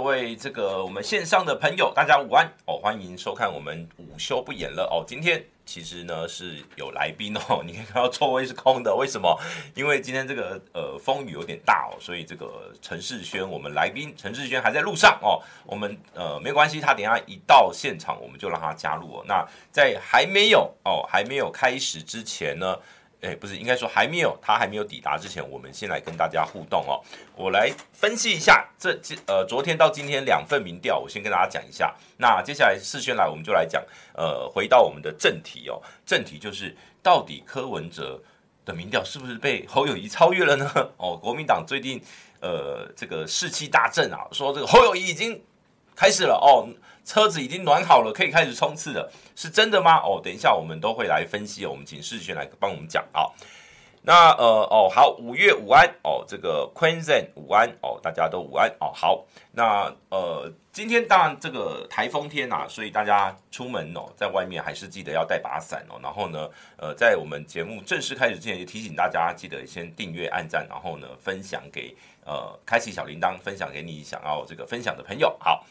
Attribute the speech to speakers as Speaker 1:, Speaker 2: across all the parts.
Speaker 1: 各位这个我们线上的朋友，大家午安哦，欢迎收看我们午休不演了哦。今天其实呢是有来宾哦，你可以看到座位是空的，为什么？因为今天这个呃风雨有点大哦，所以这个陈世轩我们来宾陈世轩还在路上哦。我们呃没关系，他等下一到现场我们就让他加入哦。那在还没有哦还没有开始之前呢？哎，不是，应该说还没有，他还没有抵达之前，我们先来跟大家互动哦。我来分析一下这呃昨天到今天两份民调，我先跟大家讲一下。那接下来世轩来，我们就来讲呃，回到我们的正题哦。正题就是到底柯文哲的民调是不是被侯友谊超越了呢？哦，国民党最近呃这个士气大振啊，说这个侯友谊已经开始了哦。车子已经暖好了，可以开始冲刺了，是真的吗？哦，等一下我们都会来分析，我们请世轩来帮我们讲啊。那呃哦好，五月午安哦，这个 Queensland 午安哦，大家都午安哦。好，那呃今天当然这个台风天呐、所以大家出门哦，在外面还是记得要带把伞哦。然后呢，呃，在我们节目正式开始之前，也提醒大家记得先订阅、按赞，然后呢分享给呃开启小铃铛，分享给你想要这个分享的朋友。好。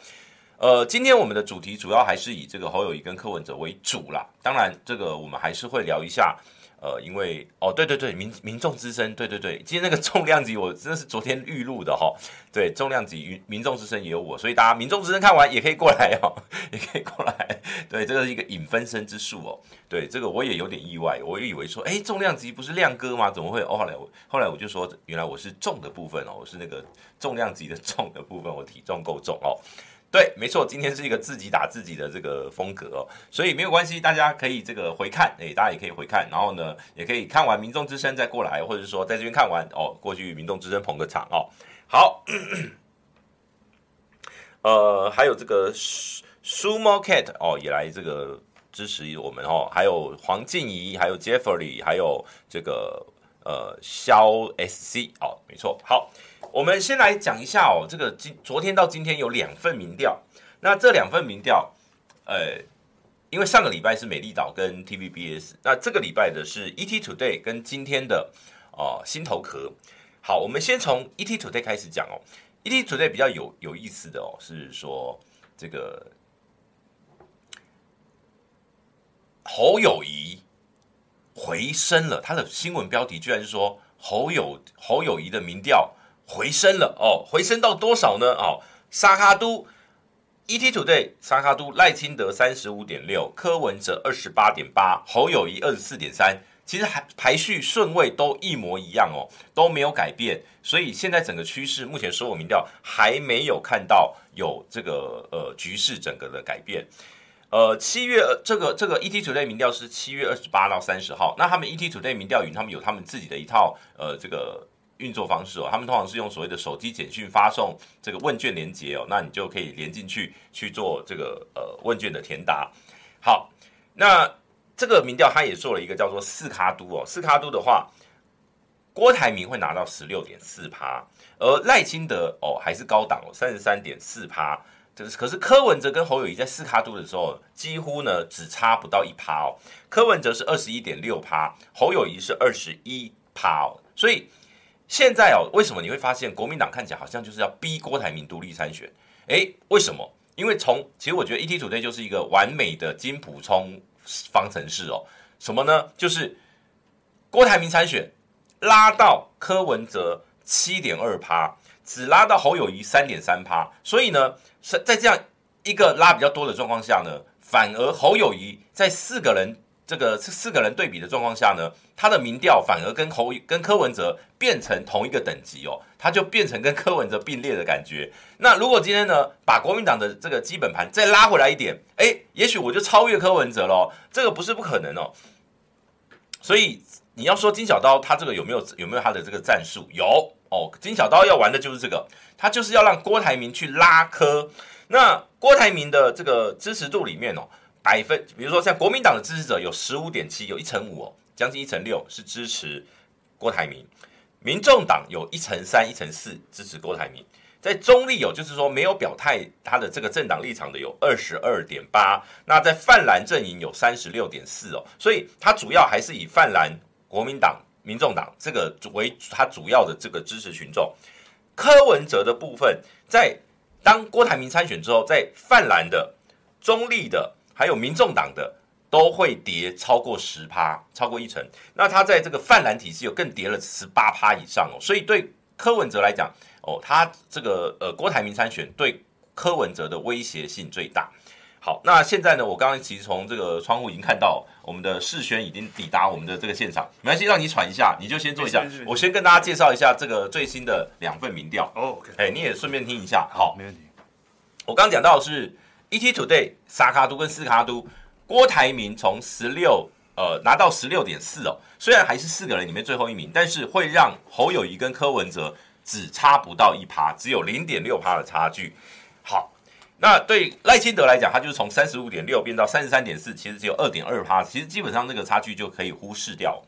Speaker 1: 呃，今天我们的主题主要还是以这个侯友谊跟柯文哲为主啦。当然，这个我们还是会聊一下。呃，因为哦，对对对，民民众之声，对对对，今天那个重量级我真的是昨天预录的哈。对，重量级民民众之声也有我，所以大家民众之声看完也可以过来哦，也可以过来。对，这个是一个引分身之术哦。对，这个我也有点意外，我以为说，哎，重量级不是亮哥吗？怎么会？哦，后来我后来我就说，原来我是重的部分哦，我是那个重量级的重的部分，我体重够重哦。对，没错，今天是一个自己打自己的这个风格哦，所以没有关系，大家可以这个回看，诶，大家也可以回看，然后呢，也可以看完《民众之声》再过来，或者说在这边看完哦，过去《民众之声》捧个场哦。好，呃，还有这个 Sumo Cat 哦，也来这个支持我们哦，还有黄静怡，还有 Jeffrey，还有这个呃肖 SC 哦，没错，好。我们先来讲一下哦，这个今昨天到今天有两份民调，那这两份民调，呃，因为上个礼拜是美丽岛跟 TVBS，那这个礼拜的是 ET Today 跟今天的哦心头壳。好，我们先从 ET Today 开始讲哦，ET Today 比较有有意思的哦，是说这个侯友宜回升了，他的新闻标题居然是说侯友侯友宜的民调。回升了哦，回升到多少呢？哦，沙卡都，ET Today，沙卡都赖清德三十五点六，柯文哲二十八点八，侯友谊二十四点三，其实还排序顺位都一模一样哦，都没有改变。所以现在整个趋势，目前所有民调还没有看到有这个呃局势整个的改变。呃，七月这个这个 ET Today 民调是七月二十八到三十号，那他们 ET Today 民调云，他们有他们自己的一套呃这个。运作方式哦，他们通常是用所谓的手机简讯发送这个问卷连接哦，那你就可以连进去去做这个呃问卷的填答。好，那这个民调他也做了一个叫做四咖都哦，四咖都的话，郭台铭会拿到十六点四趴，而赖清德哦还是高档哦，三十三点四趴。就是可是柯文哲跟侯友宜在四咖都的时候，几乎呢只差不到一趴哦，柯文哲是二十一点六趴，侯友宜是二十一趴哦，所以。现在哦，为什么你会发现国民党看起来好像就是要逼郭台铭独立参选？诶，为什么？因为从其实我觉得 ET 组队就是一个完美的金普冲方程式哦。什么呢？就是郭台铭参选拉到柯文哲七点二趴，只拉到侯友谊三点三趴。所以呢，是在这样一个拉比较多的状况下呢，反而侯友谊在四个人。这个四个人对比的状况下呢，他的民调反而跟侯跟柯文哲变成同一个等级哦，他就变成跟柯文哲并列的感觉。那如果今天呢，把国民党的这个基本盘再拉回来一点，哎，也许我就超越柯文哲喽，这个不是不可能哦。所以你要说金小刀他这个有没有有没有他的这个战术？有哦，金小刀要玩的就是这个，他就是要让郭台铭去拉柯。那郭台铭的这个支持度里面哦。百分，比如说像国民党的支持者有十五点七，有一成五哦，将近一成六是支持郭台铭。民众党有一成三、一成四支持郭台铭。在中立有，就是说没有表态他的这个政党立场的有二十二点八。那在泛蓝阵营有三十六点四哦，所以他主要还是以泛蓝、国民党、民众党这个为他主要的这个支持群众。柯文哲的部分在。当郭台铭参选之后，在泛蓝的、中立的，还有民众党的，都会跌超过十趴，超过一成。那他在这个泛蓝体系有更跌了十八趴以上哦。所以对柯文哲来讲，哦，他这个呃郭台铭参选对柯文哲的威胁性最大。好，那现在呢，我刚刚其实从这个窗户已经看到我们的世轩已经抵达我们的这个现场。没关系，让你喘一下，你就先坐一下。我先跟大家介绍一下这个最新的两份民调。
Speaker 2: 哦，OK，
Speaker 1: 哎，你也顺便听一下。好，
Speaker 2: 没问题。
Speaker 1: 我刚刚讲到的是 ET Today 三脚督跟四卡都，郭台铭从十六呃拿到十六点四哦，虽然还是四个人里面最后一名，但是会让侯友宜跟柯文哲只差不到一趴，只有零点六趴的差距。好。那对赖清德来讲，他就是从三十五点六变到三十三点四，其实只有二点二趴，其实基本上那个差距就可以忽视掉。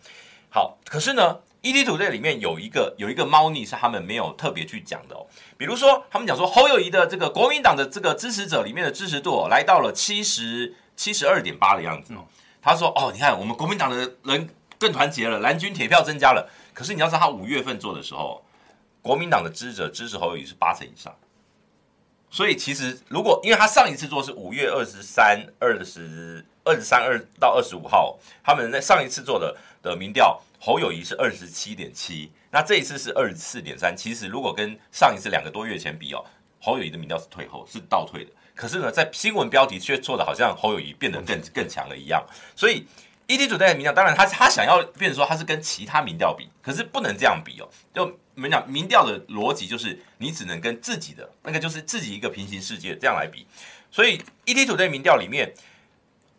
Speaker 1: 好，可是呢，ET-Today 里面有一个有一个猫腻是他们没有特别去讲的哦。比如说，他们讲说侯友谊的这个国民党的这个支持者里面的支持度哦，来到了七十七十二点八的样子哦。他说哦，你看我们国民党的人更团结了，蓝军铁票增加了。可是你要知道，他五月份做的时候，国民党的支持者支持侯友谊是八成以上。所以其实，如果因为他上一次做是五月二十三、二十二十三、二到二十五号，他们在上一次做的的民调，侯友谊是二十七点七，那这一次是二十四点三。其实如果跟上一次两个多月前比哦，侯友谊的民调是退后，是倒退的。可是呢，在新闻标题却做的好像侯友谊变得更更强了一样，所以。ET-Today 的民调，当然他他想要变成说他是跟其他民调比，可是不能这样比哦。就我们讲民调的逻辑就是你只能跟自己的那个就是自己一个平行世界这样来比。所以 ET-Today 民调里面，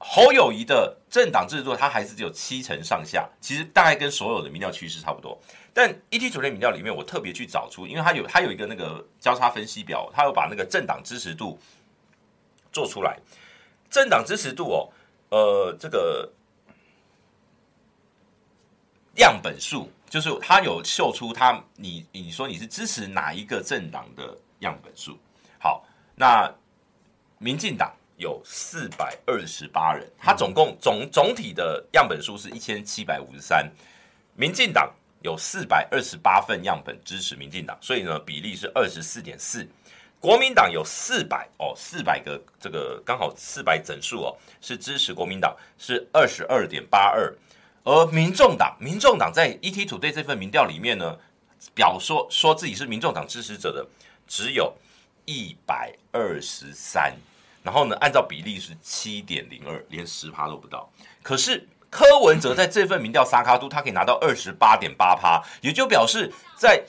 Speaker 1: 侯友谊的政党支持度他还是只有七成上下，其实大概跟所有的民调趋势差不多。但 ET-Today 民调里面，我特别去找出，因为他有他有一个那个交叉分析表，他有把那个政党支持度做出来。政党支持度哦，呃，这个。样本数就是他有秀出他你你说你是支持哪一个政党的样本数？好，那民进党有四百二十八人，他总共总总体的样本数是一千七百五十三，民进党有四百二十八份样本支持民进党，所以呢比例是二十四点四。国民党有四百哦，四百个这个刚好四百整数哦，是支持国民党是二十二点八二。而民众党，民众党在 ET-Today 这份民调里面呢，表说说自己是民众党支持者的只有一百二十三，然后呢，按照比例是七点零二，连十趴都不到。可是柯文哲在这份民调三脚督，他可以拿到二十八点八趴，也就表示在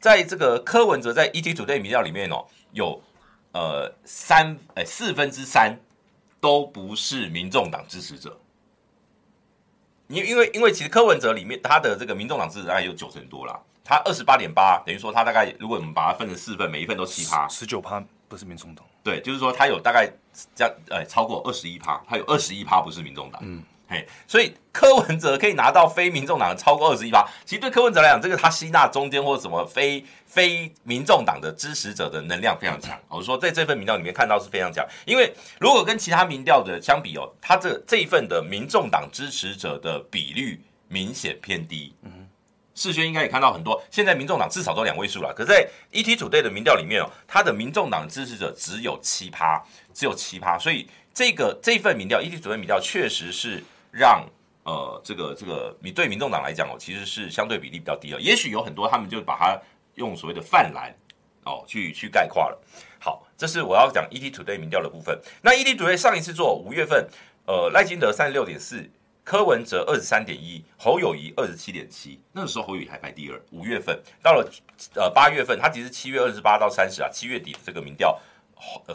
Speaker 1: 在这个柯文哲在 ET-Today 民调里面哦，有呃三哎四分之三都不是民众党支持者。因因为因为其实柯文哲里面他的这个民众党支持大概有九成多啦，他二十八点八，等于说他大概如果我们把它分成四份，每一份都七趴，
Speaker 2: 十九趴不是民众党，
Speaker 1: 对，就是说他有大概这样呃超过二十一趴，他有二十一趴不是民众党，嗯。嘿所以柯文哲可以拿到非民众党的超过二十一趴，其实对柯文哲来讲，这个他吸纳中间或者什么非非民众党的支持者的能量非常强。我说在这份民调里面看到是非常强，因为如果跟其他民调的相比哦，他这这一份的民众党支持者的比率明显偏低。嗯，世轩应该也看到很多，现在民众党至少都两位数了，可在 ET-Today 的民调里面哦，他的民众党支持者只有七趴，只有七趴，所以这个这份民调，ET 组队民调确实是。让呃，这个这个，你对民众党来讲哦，其实是相对比例比较低了。也许有很多他们就把它用所谓的泛蓝哦，去去概括了。好，这是我要讲 ET-Today 民调的部分。那 ET-Today 上一次做五月份，呃，赖金德三十六点四，柯文哲二十三点一，侯友谊二十七点七。那个时候侯友谊还排第二。五月份到了呃八月份，他其实七月二十八到三十啊，七月底的这个民调。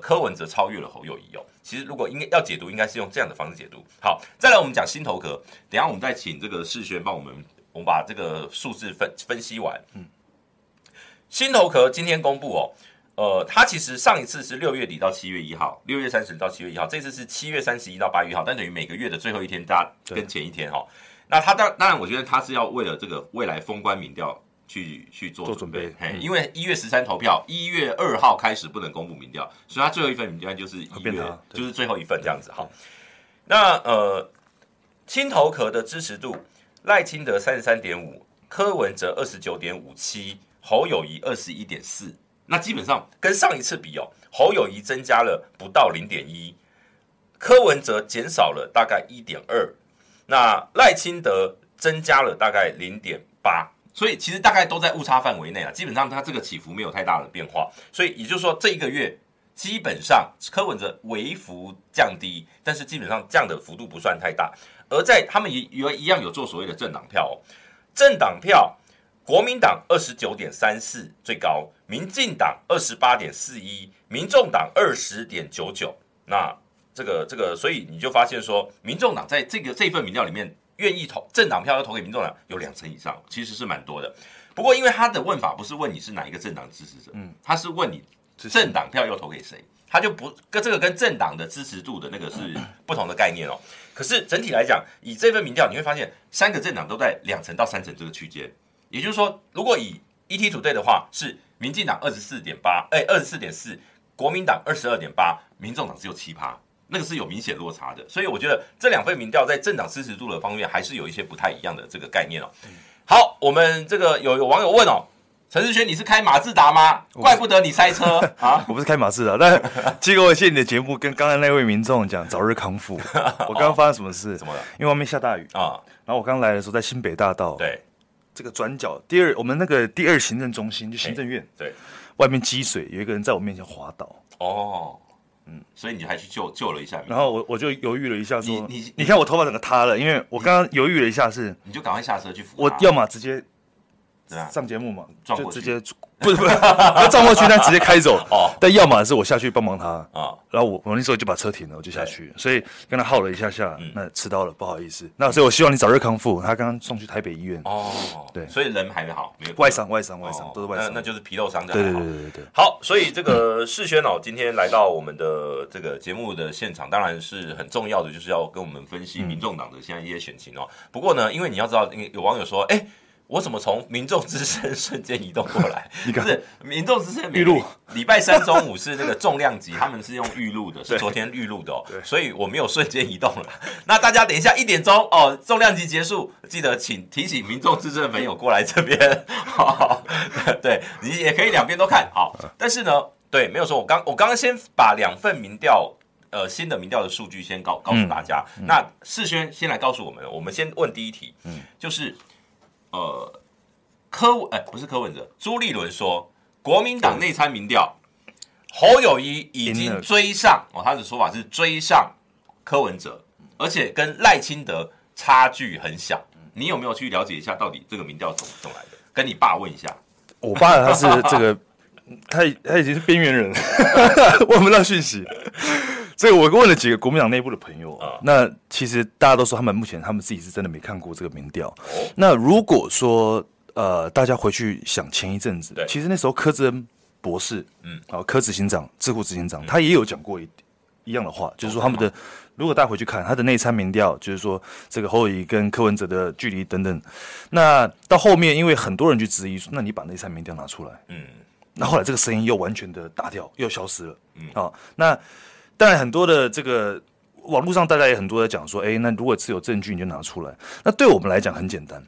Speaker 1: 柯文哲超越了侯友谊哦，其实如果应该要解读，应该是用这样的方式解读。好，再来我们讲新头壳，等一下我们再请这个世轩帮我们，我们把这个数字分分析完。嗯，新头壳今天公布哦，呃，它其实上一次是六月底到七月一号，六月三十到七月一号，这次是七月三十一到八月一号，但等于每个月的最后一天，大家跟前一天哈、哦。那他当当然，我觉得他是要为了这个未来封关民调。去去做准备，准备嘿，因为一月十三投票，一月二号开始不能公布民调，所以他最后一份民调就是一月，就是最后一份这样子。好，那呃，青头壳的支持度，赖清德三十三点五，柯文哲二十九点五七，侯友谊二十一点四，那基本上跟上一次比哦，侯友宜增加了不到零点一，柯文哲减少了大概一点二，那赖清德增加了大概零点八，所以其实大概都在误差范围内啊。基本上它这个起伏没有太大的变化，所以也就是说这一个月基本上柯文哲微幅降低，但是基本上降的幅度不算太大。而在他们也也一样有做所谓的政党票哦，政党票。国民党二十九点三四最高，民进党二十八点四一，民众党二十点九九。那这个这个，所以你就发现说，民众党在这个这份民调里面，愿意投政党票要投给民众党有两成以上，其实是蛮多的。不过，因为他的问法不是问你是哪一个政党支持者，嗯，他是问你政党票要投给谁，他就不跟这个跟政党的支持度的那个是不同的概念哦。可是整体来讲，以这份民调，你会发现三个政党都在两成到三成这个区间。也就是说，如果以 ET Today 的话，是民进党二十四点八，哎，二十四点四，国民党二十二点八，民众党只有七趴，那个是有明显落差的。所以我觉得这两份民调在政党支持度的方面，还是有一些不太一样的这个概念哦。好，我们这个有有网友问哦，陈世轩，你是开马自达吗？怪不得你塞车 啊！
Speaker 2: 我不是开马自达，但 结果我谢谢你的节目，跟刚才那位民众讲早日康复。我刚刚发生什么事？
Speaker 1: 怎么了？
Speaker 2: 因为外面下大雨啊。然后我刚来的时候在新北大道。
Speaker 1: 对。
Speaker 2: 这个转角第二，我们那个第二行政中心就行政院，
Speaker 1: 对，
Speaker 2: 外面积水，有一个人在我面前滑倒。
Speaker 1: 哦，嗯，所以你还去救救了一下。
Speaker 2: 然后我我就犹豫了一下，说：“
Speaker 1: 你你
Speaker 2: 你看我头发整个塌了，因为我刚刚犹豫了一下，是
Speaker 1: 你就赶快下车去扶。
Speaker 2: 我要么直接上节目嘛，
Speaker 1: 撞过
Speaker 2: 去，直接 不是 不是要撞过去，但直接开走。哦，但要么是我下去帮忙他啊。然后我我那时候就把车停了，我就下去，所以跟他耗了一下下，那迟到了，不好意思。那所以我希望你早日康复。他刚刚送去台北医院。哦，对，
Speaker 1: 所以人还好，没有
Speaker 2: 外伤，外伤，外伤都是外伤，
Speaker 1: 那就是皮肉伤。
Speaker 2: 对对对对对。
Speaker 1: 好，所以这个 世轩哦，今天来到我们的这个节目的现场，当然是很重要的，就是要跟我们分析民众党的现在一些选情哦。不过呢，因为你要知道，有网友说，哎。我怎么从民众之声瞬间移动过来？不是民众之声预录，礼拜三中午是那个重量级，他们是用预录的，是昨天预录的哦，所以我没有瞬间移动了。那大家等一下一点钟哦，重量级结束，记得请提醒民众之声的朋友过来这边。好，对你也可以两边都看好，但是呢，对，没有说，我刚我刚刚先把两份民调，呃，新的民调的数据先告告诉大家。嗯嗯、那世轩先来告诉我们，我们先问第一题，嗯，就是。呃，柯文哎，不是柯文哲，朱立伦说，国民党内参民调，侯友谊已经追上哦，他的说法是追上柯文哲，而且跟赖清德差距很小。你有没有去了解一下，到底这个民调怎么怎么来的？跟你爸问一下。
Speaker 2: 我爸他是这个，他他已经是边缘人，问不到讯息。所以我问了几个国民党内部的朋友啊，那其实大家都说他们目前他们自己是真的没看过这个民调。那如果说呃，大家回去想前一阵子，其实那时候柯志恩博士，嗯，啊，柯执行长、智库执行长，他也有讲过一一样的话，就是说他们的如果大家回去看他的内参民调，就是说这个侯友谊跟柯文哲的距离等等。那到后面，因为很多人去质疑说，那你把内参民调拿出来，嗯，那后来这个声音又完全的打掉，又消失了，嗯，啊，那。当然，很多的这个网络上，大家也很多在讲说，哎，那如果是有证据，你就拿出来。那对我们来讲很简单。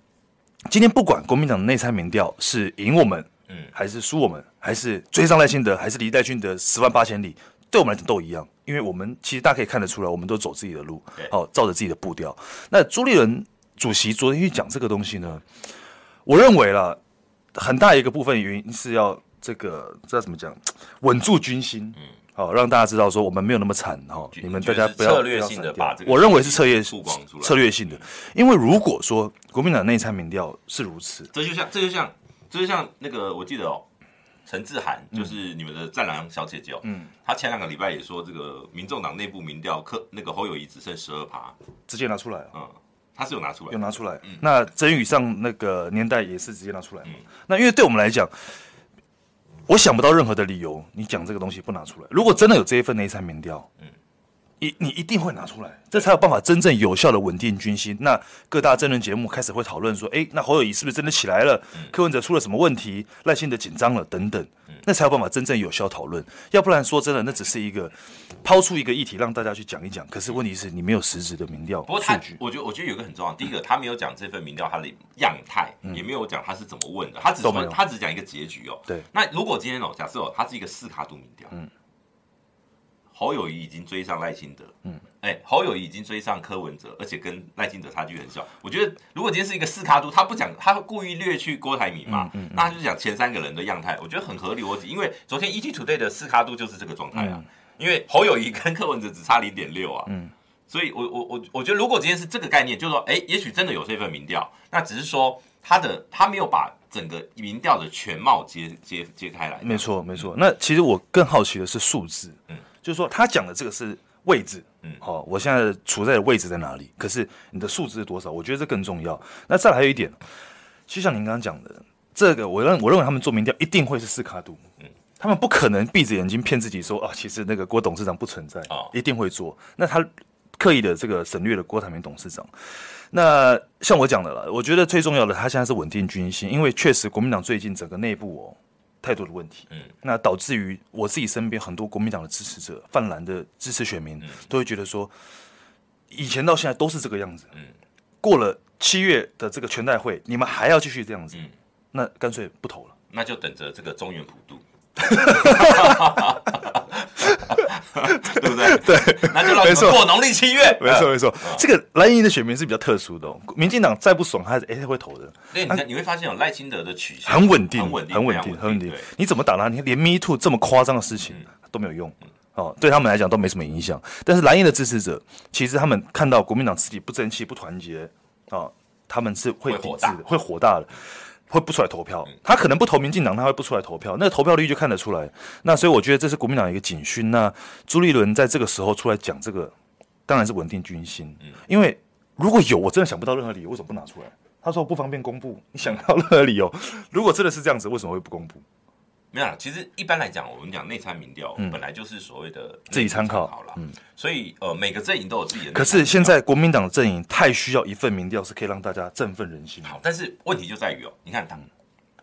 Speaker 2: 今天不管国民党的内参民调是赢我们，嗯，还是输我们，还是追上赖清德，还是离赖清德十万八千里，对我们来讲都一样。因为我们其实大家可以看得出来，我们都走自己的路，好，照着自己的步调。那朱立伦主席昨天去讲这个东西呢，我认为啦，很大一个部分原因是要这个这要怎么讲，稳住军心，嗯。好，让大家知道说我们没有那么惨哈，你们大家不要
Speaker 1: 策略性的把这个，
Speaker 2: 我认为是策略策略性的，因为如果说国民党内参民调是如此，
Speaker 1: 这就像这就像这就像那个我记得哦，陈志涵就是你们的战狼小姐姐哦，嗯，她前两个礼拜也说这个民众党内部民调，柯那个侯友谊只剩十二趴，
Speaker 2: 直接拿出来，
Speaker 1: 嗯，他是有拿出来，
Speaker 2: 有拿出来，嗯。那曾宇上那个年代也是直接拿出来嘛，那因为对我们来讲。我想不到任何的理由，你讲这个东西不拿出来。如果真的有这一份内参民调，嗯，一你一定会拿出来，这才有办法真正有效的稳定军心。那各大政论节目开始会讨论说，哎，那侯友谊是不是真的起来了？嗯、柯文哲出了什么问题？赖幸德紧张了等等，那才有办法真正有效讨论。要不然说真的，那只是一个抛出一个议题让大家去讲一讲。可是问题是你没有实质的民调。
Speaker 1: 不过他，我觉得我觉得有一个很重要，第一个他没有讲这份民调它的样态，嗯、也没有讲他是怎么问的，他只说他只讲一个结局哦。
Speaker 2: 对。
Speaker 1: 那如果今天哦，假设哦，他是一个四卡度民调，嗯。侯友谊已经追上赖清德，嗯，哎，侯友宜已经追上柯文哲，而且跟赖清德差距很小。我觉得，如果今天是一个四卡都，他不讲，他故意略去郭台铭嘛，嗯嗯嗯、那他就讲前三个人的样态，我觉得很合理。逻辑。因为昨天 ETtoday 的四卡都就是这个状态啊，嗯、因为侯友谊跟柯文哲只差零点六啊，嗯，所以我我我我觉得，如果今天是这个概念，就是说，哎，也许真的有这份民调，那只是说他的他没有把整个民调的全貌揭揭揭开来。
Speaker 2: 没错没错，那其实我更好奇的是数字，嗯。就是说，他讲的这个是位置，嗯，好，我现在处在的位置在哪里？可是你的数字是多少？我觉得这更重要。那再来还有一点，就像您刚刚讲的，这个我认我认为他们做民调一定会是四卡度，嗯，他们不可能闭着眼睛骗自己说啊，其实那个郭董事长不存在啊，一定会做。那他刻意的这个省略了郭台铭董事长。那像我讲的了，我觉得最重要的，他现在是稳定军心，因为确实国民党最近整个内部哦。太多的问题，嗯，那导致于我自己身边很多国民党的支持者、泛蓝的支持选民，都会觉得说，以前到现在都是这个样子，嗯，过了七月的这个全代会，你们还要继续这样子，嗯，那干脆不投了，
Speaker 1: 那就等着这个中原普渡。对不对？对，那就让你们过农历七月。
Speaker 2: 没错，没错。这个蓝营的选民是比较特殊的，民进党再不爽，他还是哎会投的。
Speaker 1: 对，你你会发现有赖清德的取向
Speaker 2: 很稳定，很稳定，很稳定，很稳定。你怎么打他？你看连 Me Too 这么夸张的事情都没有用，哦，对他们来讲都没什么影响。但是蓝营的支持者，其实他们看到国民党自己不争气、不团结，啊，他们是会抵制的，会火大的。会不出来投票，他可能不投民进党，他会不出来投票，那投票率就看得出来。那所以我觉得这是国民党一个警讯。那朱立伦在这个时候出来讲这个，当然是稳定军心。因为如果有，我真的想不到任何理由，为什么不拿出来？他说不方便公布，你想到任何理由？如果真的是这样子，为什么会不公布？
Speaker 1: 没有，其实一般来讲，我们讲内参民调，本来就是所谓的
Speaker 2: 自己参考
Speaker 1: 好了。嗯，所以呃，每个阵营都有自己的。
Speaker 2: 可是现在国民党的阵营太需要一份民调，是可以让大家振奋人心。
Speaker 1: 好，但是问题就在于哦，你看他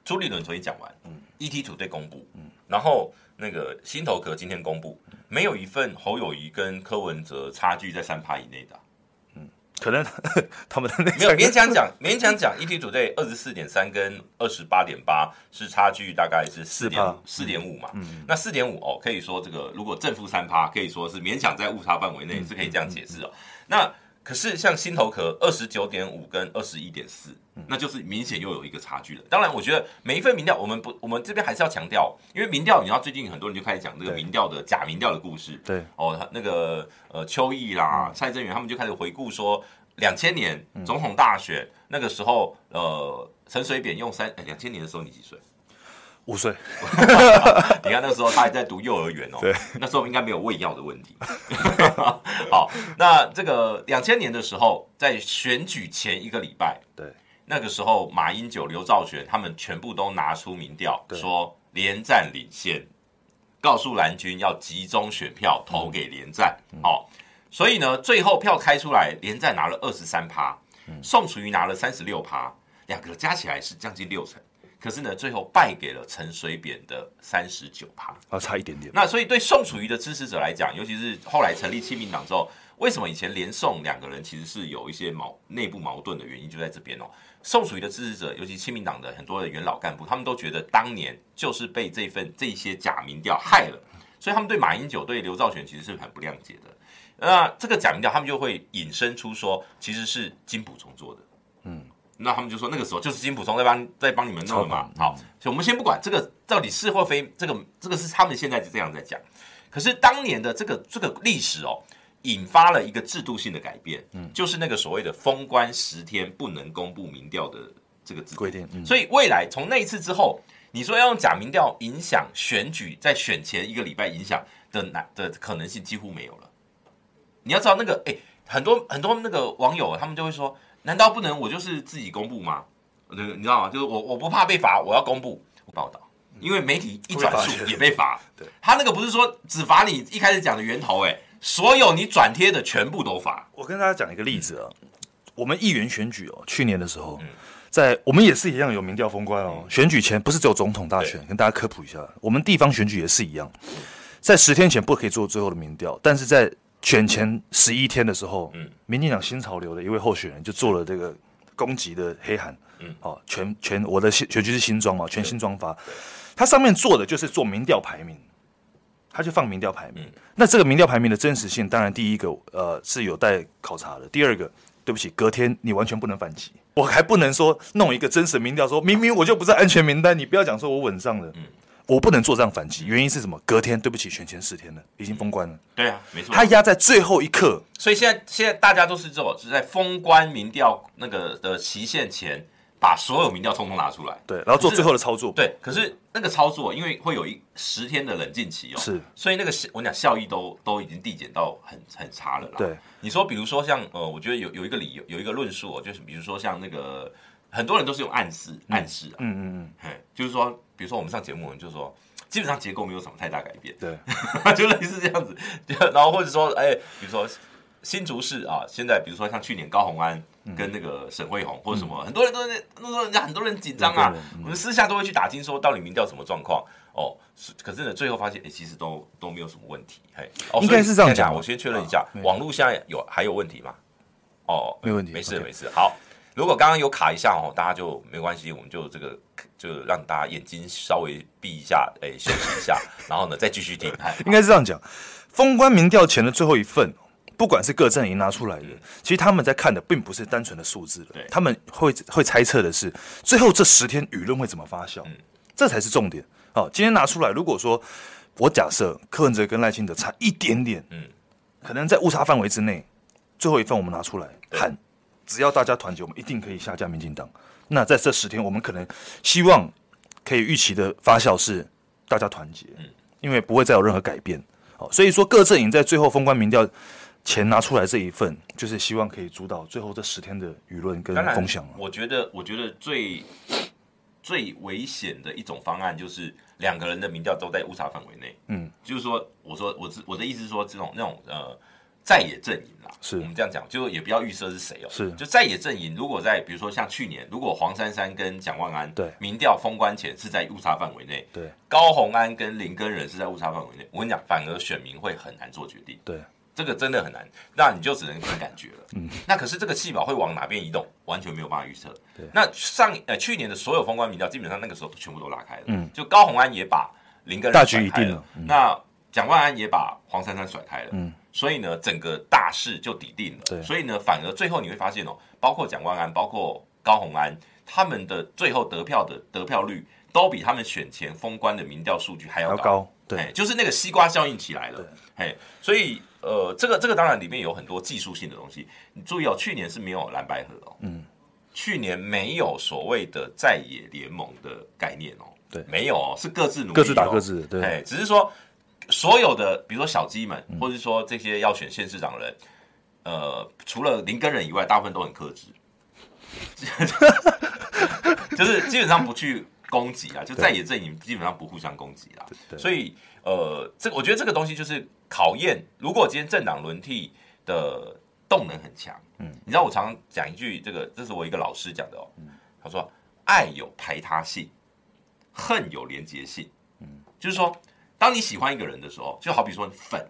Speaker 1: 朱立伦昨天讲完，嗯，ETtoday 公布，嗯，然后那个新头壳今天公布，没有一份侯友谊跟柯文哲差距在三趴以内的。
Speaker 2: 可能 他们的那
Speaker 1: 没有勉强讲，勉强讲，ETtoday 二十四点三跟二十八点八是差距大概是四点四点五嘛，嗯，那四点五哦，可以说这个如果正负三趴，可以说是勉强在误差范围内，是可以这样解释哦。那可是像新头壳二十九点五跟二十一点四，那就是明显又有一个差距了。当然，我觉得每一份民调，我们不，我们这边还是要强调，因为民调，你知道最近很多人就开始讲这个民调的假民调的故事。
Speaker 2: 对
Speaker 1: 哦，那个呃邱毅啦、蔡正元他们就开始回顾说，两千年总统大选那个时候，呃，陈水扁用三，两千年的时候你几岁？
Speaker 2: 五岁，
Speaker 1: 你看那个时候他还在读幼儿园哦，对，那时候应该没有喂药的问题。好，那这个两千年的时候，在选举前一个礼拜，
Speaker 2: 对，
Speaker 1: 那个时候马英九、刘兆玄他们全部都拿出民调，说连战领先，告诉蓝军要集中选票投给连战。好，所以呢，最后票开出来，连战拿了二十三趴，宋楚瑜拿了三十六趴，两个加起来是将近六成。可是呢，最后败给了陈水扁的三十九趴，
Speaker 2: 啊，差一点点。
Speaker 1: 那所以对宋楚瑜的支持者来讲，尤其是后来成立亲民党之后，为什么以前连宋两个人其实是有一些矛内部矛盾的原因，就在这边哦。宋楚瑜的支持者，尤其亲民党的很多的元老干部，他们都觉得当年就是被这份这些假民调害了，所以他们对马英九、对刘兆玄其实是很不谅解的。那这个假民调，他们就会引申出说，其实是金溥聪做的，嗯。那他们就说那个时候就是金普松在帮在帮你们弄的嘛。好，所以我们先不管这个到底是或非，这个这个是他们现在就这样在讲。可是当年的这个这个历史哦，引发了一个制度性的改变，嗯，就是那个所谓的封关十天不能公布民调的这个规定。所以未来从那一次之后，你说要用假民调影响选举，在选前一个礼拜影响的难的可能性几乎没有了。你要知道那个哎，很多很多那个网友他们就会说。难道不能我就是自己公布吗？对，你知道吗？就是我我不怕被罚，我要公布报道，因为媒体一转述也被罚。对，他那个不是说只罚你一开始讲的源头，哎，所有你转贴的全部都罚。
Speaker 2: 我跟大家讲一个例子啊，我们议员选举哦，去年的时候，在我们也是一样有民调封关哦。选举前不是只有总统大选，跟大家科普一下，我们地方选举也是一样，在十天前不可以做最后的民调，但是在选前十一天的时候，民进党新潮流的一位候选人就做了这个攻击的黑函，嗯，哦，全全我的选举是新庄嘛，全新庄发，他上面做的就是做民调排名。他就放民调排名，嗯、那这个民调排名的真实性，当然第一个呃是有待考察的。第二个，对不起，隔天你完全不能反击，我还不能说弄一个真实民调，说明明我就不在安全名单，你不要讲说我稳上了，嗯、我不能做这样反击。原因是什么？隔天，对不起，选前四天了，已经封关了。嗯、
Speaker 1: 对啊，没错。
Speaker 2: 他压在最后一刻，
Speaker 1: 所以现在现在大家都是这种是在封关民调那个的期限前。把所有民调通通拿出来，
Speaker 2: 对，然后做最后的操作。
Speaker 1: 对，可是那个操作，因为会有一十天的冷静期哦，
Speaker 2: 是，
Speaker 1: 所以那个我讲效益都都已经递减到很很差了啦。
Speaker 2: 对，
Speaker 1: 你说比如说像呃，我觉得有有一个理由，有一个论述哦，就是比如说像那个很多人都是用暗示暗示啊，
Speaker 2: 嗯嗯嗯，
Speaker 1: 嘿，就是说，比如说我们上节目，就是说基本上结构没有什么太大改变，
Speaker 2: 对，
Speaker 1: 就类似这样子，然后或者说哎，比如说。新竹市啊，现在比如说像去年高红安跟那个沈慧虹或者什么，嗯、很多人都在那时候人家很多人紧张啊，嗯、我们私下都会去打听说到底民调什么状况哦。可是呢，最后发现哎、欸，其实都都没有什么问题。嘿，哦、
Speaker 2: 应该是这样讲。
Speaker 1: 我先确认一下，啊、网络现在有还有问题吗？哦，
Speaker 2: 没问题，
Speaker 1: 没事没事。好，如果刚刚有卡一下哦，大家就没关系，我们就这个就让大家眼睛稍微闭一下，哎、欸，休息一下，然后呢再继续听。
Speaker 2: 应该是这样讲，封关民调前的最后一份。不管是各阵营拿出来的，其实他们在看的并不是单纯的数字，对，他们会会猜测的是最后这十天舆论会怎么发酵，这才是重点。好，今天拿出来，如果说我假设柯文哲跟赖清德差一点点，嗯，可能在误差范围之内，最后一份我们拿出来喊，只要大家团结，我们一定可以下架民进党。那在这十天，我们可能希望可以预期的发酵是大家团结，因为不会再有任何改变。好，所以说各阵营在最后封关民调。前拿出来这一份，就是希望可以主导最后这十天的舆论跟风向。
Speaker 1: 我觉得，我觉得最最危险的一种方案，就是两个人的民调都在误差范围内。嗯，就是说，我说我我的意思是说，这种那种呃在野阵营啦，
Speaker 2: 是
Speaker 1: 我们这样讲，就也不要预设是谁哦。
Speaker 2: 是，
Speaker 1: 就在野阵营，如果在比如说像去年，如果黄珊珊跟蒋万安对民调封关前是在误差范围内，
Speaker 2: 对
Speaker 1: 高虹安跟林根仁是在误差范围内，我跟你讲，反而选民会很难做决定。
Speaker 2: 对。
Speaker 1: 这个真的很难，那你就只能凭感觉了。嗯，那可是这个气保会往哪边移动，完全没有办法预测。
Speaker 2: 对，
Speaker 1: 那上呃去年的所有封关民调，基本上那个时候全部都拉开了。嗯，就高虹安也把林根仁甩开了，嗯、那蒋万安也把黄珊珊甩开了。嗯，所以呢，整个大势就底定了。对，所以呢，反而最后你会发现哦，包括蒋万安，包括高鸿安，他们的最后得票的得票率都比他们选前封关的民调数据还要高。高
Speaker 2: 对，
Speaker 1: 就是那个西瓜效应起来了。嘿，所以。呃，这个这个当然里面有很多技术性的东西。你注意哦，去年是没有蓝白河哦，嗯，去年没有所谓的在野联盟的概念哦，
Speaker 2: 对，
Speaker 1: 没有哦，是各自努力，
Speaker 2: 各自打各自的，对，
Speaker 1: 哎，只是说所有的，比如说小鸡们，嗯、或者说这些要选县市长的人，呃，除了林根人以外，大部分都很克制，就是基本上不去攻击啊，就在野阵营基本上不互相攻击啊，所以呃，这我觉得这个东西就是。考验，如果今天政党轮替的动能很强，嗯，你知道我常常讲一句，这个这是我一个老师讲的哦，嗯，他说爱有排他性，恨有连结性，嗯，就是说，当你喜欢一个人的时候，就好比说粉，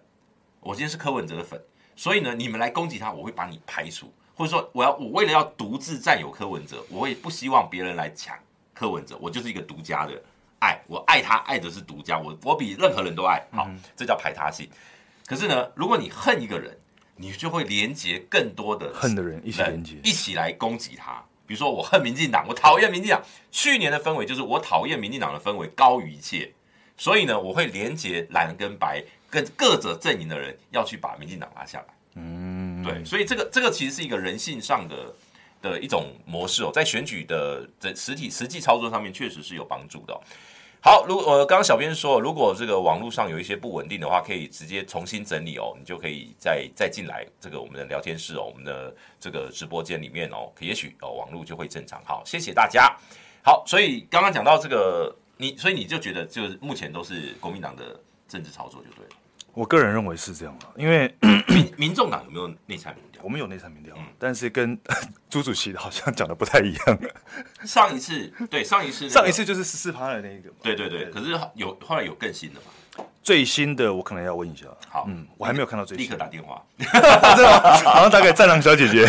Speaker 1: 我今天是柯文哲的粉，所以呢，你们来攻击他，我会把你排除，或者说我要我为了要独自占有柯文哲，我会不希望别人来抢柯文哲，我就是一个独家的。爱我爱他，爱的是独家，我我比任何人都爱，好，这叫排他性。可是呢，如果你恨一个人，你就会连接更多的
Speaker 2: 恨的人一起连接，
Speaker 1: 一起来攻击他。比如说，我恨民进党，我讨厌民进党。去年的氛围就是我讨厌民进党的氛围高于一切，所以呢，我会连接蓝跟白跟各者阵营的人要去把民进党拉下来。嗯，对，所以这个这个其实是一个人性上的的一种模式哦，在选举的这实体实际操作上面确实是有帮助的哦。好，如果呃，刚刚小编说，如果这个网络上有一些不稳定的话，可以直接重新整理哦，你就可以再再进来这个我们的聊天室哦，我们的这个直播间里面哦，也许哦网络就会正常。好，谢谢大家。好，所以刚刚讲到这个，你所以你就觉得就是目前都是国民党的政治操作就对了。
Speaker 2: 我个人认为是这样的，因为
Speaker 1: 民民众党有没有内参民调？
Speaker 2: 我们有内参民调，嗯、但是跟 朱主席好像讲的不太一样。
Speaker 1: 上一次对上一次、那个、
Speaker 2: 上一次就是十四趴的那一个嘛。
Speaker 1: 对对对，对可是有后来有更新的嘛？
Speaker 2: 最新的我可能要问一下，
Speaker 1: 好，
Speaker 2: 嗯，我还没有看到最新，
Speaker 1: 立刻打电话，
Speaker 2: 真的吗？好像打给战狼小姐姐，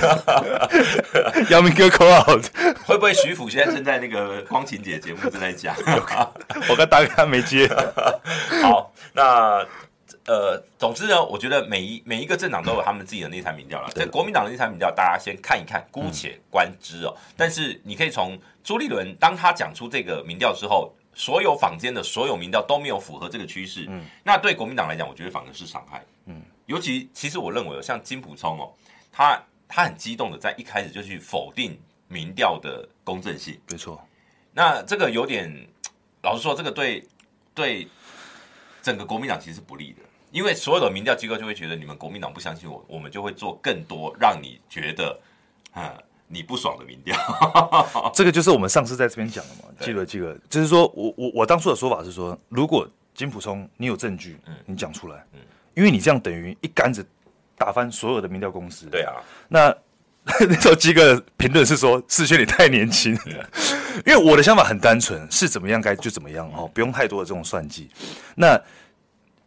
Speaker 2: 姚明哥 call out，
Speaker 1: 会不会徐府现在正在那个光晴姐节目正在讲？
Speaker 2: 我刚打给他没接。
Speaker 1: 好，那呃，总之呢，我觉得每一每一个政党都有他们自己的内参民调了。这国民党的内参民调，大家先看一看，姑且观之哦。但是你可以从朱立伦当他讲出这个民调之后。所有坊间的所有民调都没有符合这个趋势，嗯，那对国民党来讲，我觉得反而是伤害，嗯，尤其其实我认为，像金普聪哦，他他很激动的在一开始就去否定民调的公正性，
Speaker 2: 没错，
Speaker 1: 那这个有点，老实说，这个对对整个国民党其实是不利的，因为所有的民调机构就会觉得你们国民党不相信我，我们就会做更多让你觉得，嗯。你不爽的民调，
Speaker 2: 这个就是我们上次在这边讲的嘛，记得记得，就是说我我我当初的说法是说，如果金普聪你有证据，嗯，你讲出来，嗯，因为你这样等于一竿子打翻所有的民调公司，
Speaker 1: 对啊，
Speaker 2: 那 那时候几个评论是说世轩你太年轻。了，因为我的想法很单纯，是怎么样该就怎么样哦，不用太多的这种算计，那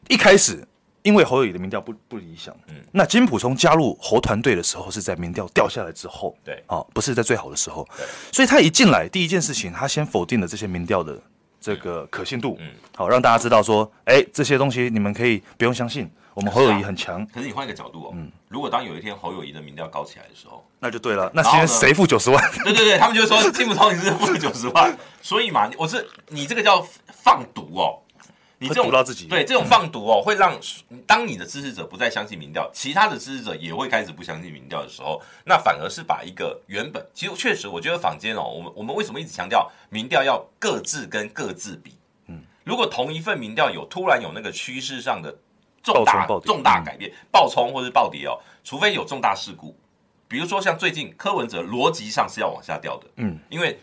Speaker 2: 一开始。因为侯友谊的民调不不理想，嗯，那金普聪加入侯团队的时候是在民调掉下来之后，
Speaker 1: 对，
Speaker 2: 啊、哦，不是在最好的时候，对，所以他一进来第一件事情，他先否定了这些民调的这个可信度，嗯，好、哦，让大家知道说，哎，这些东西你们可以不用相信，我们侯友谊很强。
Speaker 1: 可是你换一个角度哦，嗯，如果当有一天侯友谊的民调高起来的时候，
Speaker 2: 那就对了，那现在谁付九十万？
Speaker 1: 对对对，他们就说金普聪你是付九十万，所以嘛，我是你这个叫放毒哦。你这种自己对这种放毒哦，会让当你的支持者不再相信民调，其他的支持者也会开始不相信民调的时候，那反而是把一个原本其实确实，我觉得坊间哦，我们我们为什么一直强调民调要各自跟各自比？嗯，如果同一份民调有突然有那个趋势上的重大重大改变，暴冲或是暴跌哦，除非有重大事故，比如说像最近柯文哲逻辑上是要往下掉的，嗯，因为哎。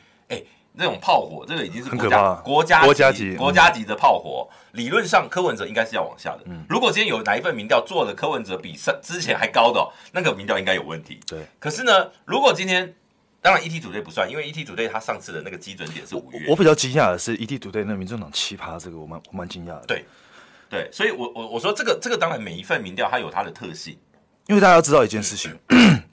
Speaker 1: 这种炮火，这个已经是国家国家国家级国家级的炮火。理论上，柯文哲应该是要往下的。如果今天有哪一份民调做的柯文哲比上之前还高的，那个民调应该有问题。
Speaker 2: 对。
Speaker 1: 可是呢，如果今天当然 ETtoday 不算，因为 ETtoday 他上次的那个基准点是五月。
Speaker 2: 我比较惊讶的是 ETtoday 那民众党奇葩，这个我蛮我蛮惊讶的。
Speaker 1: 对对，所以我我我说这个这个当然每一份民调它有它的特性。
Speaker 2: 因为大家要知道一件事情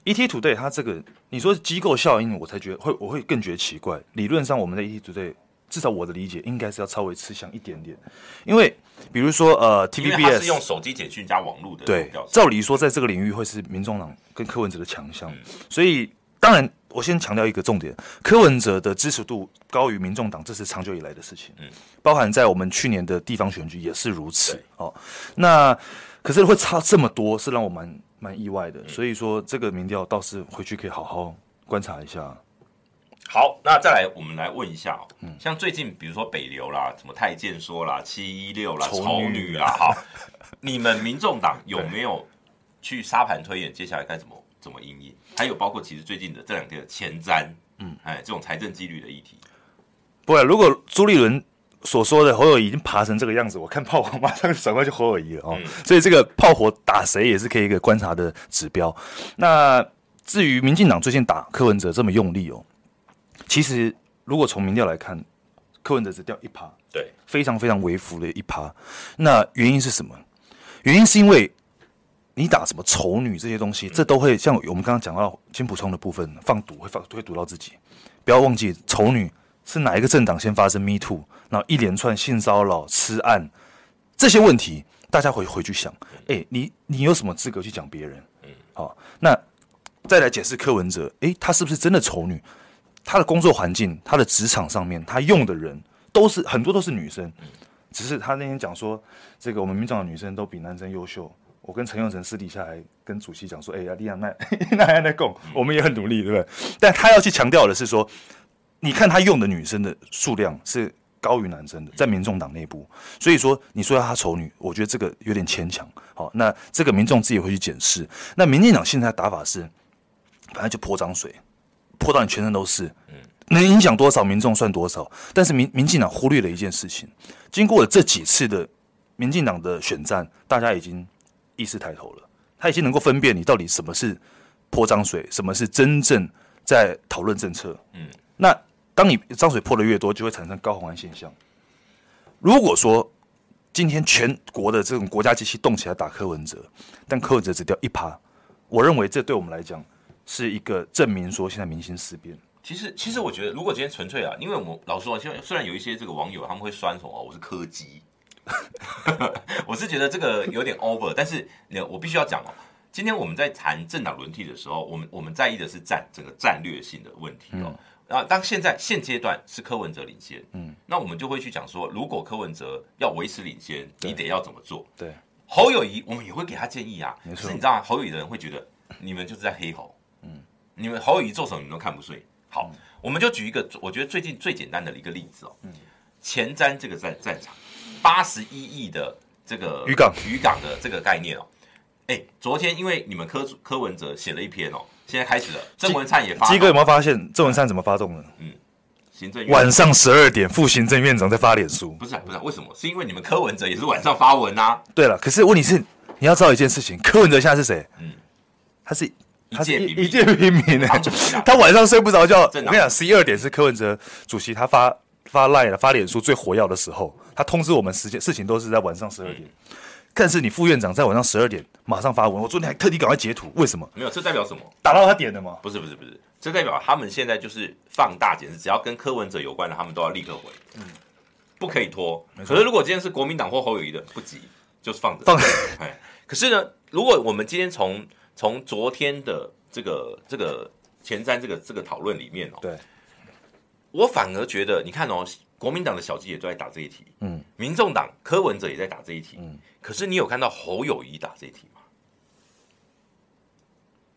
Speaker 2: ，ETtoday 它这个你说机构效应，我才觉得会我会更觉得奇怪。理论上，我们的 ETtoday 至少我的理解应该是要稍微吃香一点点，因为比如说呃，TVBS
Speaker 1: 是用手机简讯加网络的，
Speaker 2: 对，照理说在这个领域会是民众党跟柯文哲的强项，嗯、所以当然我先强调一个重点，柯文哲的支持度高于民众党，这是长久以来的事情，嗯，包含在我们去年的地方选举也是如此，哦，那可是会差这么多，是让我蛮。蛮意外的，所以说这个民调倒是回去可以好好观察一下。
Speaker 1: 好，那再来我们来问一下哦，嗯，像最近比如说北流啦，什么太监说啦，七一六啦，丑女啦，好，你们民众党有没有去沙盘推演接下来该怎么怎么应应？还有包括其实最近的这两天的前瞻，嗯，哎，这种财政纪律的议题。
Speaker 2: 不然，如果朱立伦。所说的侯友宜已经爬成这个样子，我看炮火马上就转过去侯友宜了哦，嗯、所以这个炮火打谁也是可以一个观察的指标。那至于民进党最近打柯文哲这么用力哦，其实如果从民调来看，柯文哲只掉一趴，
Speaker 1: 对，
Speaker 2: 非常非常微幅的一趴。那原因是什么？原因是因为你打什么丑女这些东西，嗯、这都会像我们刚刚讲到金普充的部分放毒，会放会毒到自己。不要忘记丑女。是哪一个政党先发生 Me Too，然后一连串性骚扰、吃案这些问题，大家回回去想，哎，你你有什么资格去讲别人？嗯，好，那再来解释柯文哲，哎，他是不是真的丑女？他的工作环境，他的职场上面，他用的人都是很多都是女生，只是他那天讲说，这个我们民众的女生都比男生优秀。我跟陈永成私底下还跟主席讲说，哎呀，利亚那 那还在讲，我们也很努力，对不对？但他要去强调的是说。你看他用的女生的数量是高于男生的，在民众党内部，所以说你说要她丑女，我觉得这个有点牵强。好，那这个民众自己会去检视。那民进党现在的打法是，反正就泼脏水，泼到你全身都是，能影响多少民众算多少。但是民民进党忽略了一件事情，经过了这几次的民进党的选战，大家已经意识抬头了。他已经能够分辨你到底什么是泼脏水，什么是真正在讨论政策。嗯，那当你脏水泼的越多，就会产生高红安现象。如果说今天全国的这种国家机器动起来打柯文哲，但柯文哲只掉一趴，我认为这对我们来讲是一个证明，说现在民心思变。
Speaker 1: 其实，其实我觉得，如果今天纯粹啊，因为我们老实说，现在虽然有一些这个网友他们会酸什么，我是柯基，我是觉得这个有点 over，但是我必须要讲哦，今天我们在谈政党轮替的时候，我们我们在意的是战整个战略性的问题哦。啊、嗯，当现在现阶段是柯文哲领先，嗯，那我们就会去讲说，如果柯文哲要维持领先，你得要怎么做？对，侯友谊，我们也会给他建议啊。没错，可是你知道吗？侯友宜的人会觉得你们就是在黑侯，嗯，你们侯友谊做什么你们都看不顺。好，我们就举一个，我觉得最近最简单的一个例子哦。嗯，前瞻这个战战场，八十一亿的这个渔港渔港的这个概念哦。哎，昨天因为你们柯柯文哲写了一篇哦，现在开始了。郑文灿也发。
Speaker 2: 基哥有没有发现郑文灿怎么发动的？嗯，行政院晚上十二点，副行政院长在发脸书。
Speaker 1: 不是不是，为什么？是因为你们柯文哲也是晚上发文啊？
Speaker 2: 对了，可是问题是你要知道一件事情，柯文哲现在是谁？嗯，他是。他是一一介平民呢，他晚上睡不着觉。我跟你讲，十一二点是柯文哲主席他发发赖了发脸书最活跃的时候，他通知我们时间事情都是在晚上十二点。但是你副院长在晚上十二点马上发文，我昨天还特地赶快截图，为什么？
Speaker 1: 没有，这代表什么？
Speaker 2: 打到他点的吗？
Speaker 1: 不是不是不是，这代表他们现在就是放大检视，只要跟柯文哲有关的，他们都要立刻回，嗯，不可以拖。可是如果今天是国民党或侯友谊的，不急，就是放着放着。哎，可是呢，如果我们今天从从昨天的这个这个前瞻这个这个讨论里面哦，对，我反而觉得你看哦，国民党的小鸡也都在打这一题，嗯，民众党柯文哲也在打这一题，嗯，可是你有看到侯友谊打这一题吗？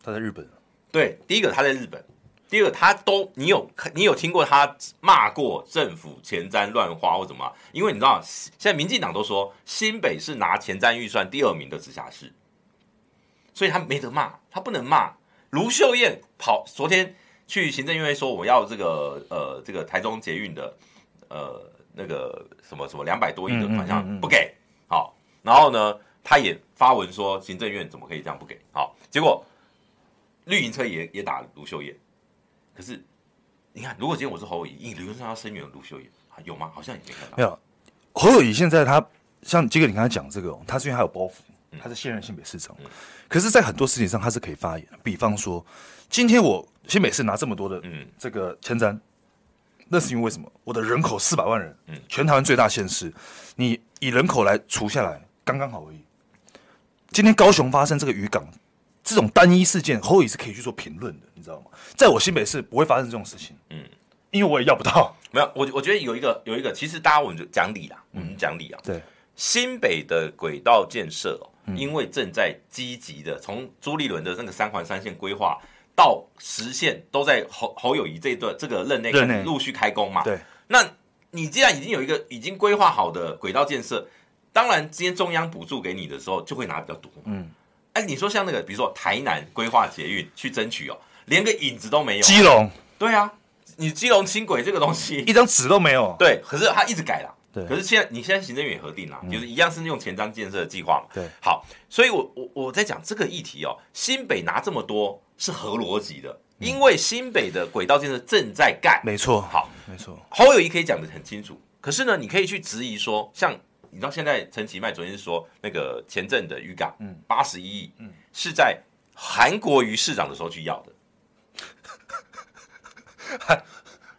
Speaker 2: 他在日本，
Speaker 1: 对，第一个他在日本，第二个他都你有你有听过他骂过政府前瞻乱花或怎么？因为你知道现在民进党都说新北是拿前瞻预算第二名的直辖市。所以他没得骂，他不能骂。卢秀燕跑昨天去行政院说我要这个呃这个台中捷运的呃那个什么什么两百多亿的款项不给，好，然后呢他也发文说行政院怎么可以这样不给，好，结果绿营车也也打卢秀燕，可是你看如果今天我是侯友谊，理论上要声援卢秀燕，有吗？好像也没看到。
Speaker 2: 没有，侯友谊现在他像这个你刚才讲这个，他是因为他有包袱。他是现任新北市长，可是，在很多事情上他是可以发言。比方说，今天我新北市拿这么多的这个前瞻，那是因为为什么？我的人口四百万人，嗯全台湾最大县市，你以人口来除下来，刚刚好而已。今天高雄发生这个渔港这种单一事件，侯友宜是可以去做评论的，你知道吗？在我新北市不会发生这种事情，嗯，因为我也要不到。
Speaker 1: 没有，我我觉得有一个有一个，其实大家我们就讲理啦，嗯，讲理啊，对，新北的轨道建设哦。因为正在积极的从朱立伦的那个三环三线规划到实现，都在侯侯友谊这一段这个任内陆续开工嘛。对，那你既然已经有一个已经规划好的轨道建设，当然今天中央补助给你的时候就会拿比较多。嗯，哎，你说像那个比如说台南规划捷运去争取哦，连个影子都没有。
Speaker 2: 基隆，
Speaker 1: 对啊，你基隆轻轨这个东西
Speaker 2: 一张纸都没有。
Speaker 1: 对，可是他一直改了。对，可是现在你现在行政院也核定了，嗯、就是一样是用前瞻建设的计划嘛。对，好，所以我我我在讲这个议题哦，新北拿这么多是合逻辑的，嗯、因为新北的轨道建设正在盖。
Speaker 2: 没错，
Speaker 1: 好，
Speaker 2: 没错。
Speaker 1: 侯友谊可以讲的很清楚，可是呢，你可以去质疑说，像你知道现在陈其迈昨天是说那个前阵的渔港，嗯，八十一亿，嗯，是在韩国瑜市长的时候去要的，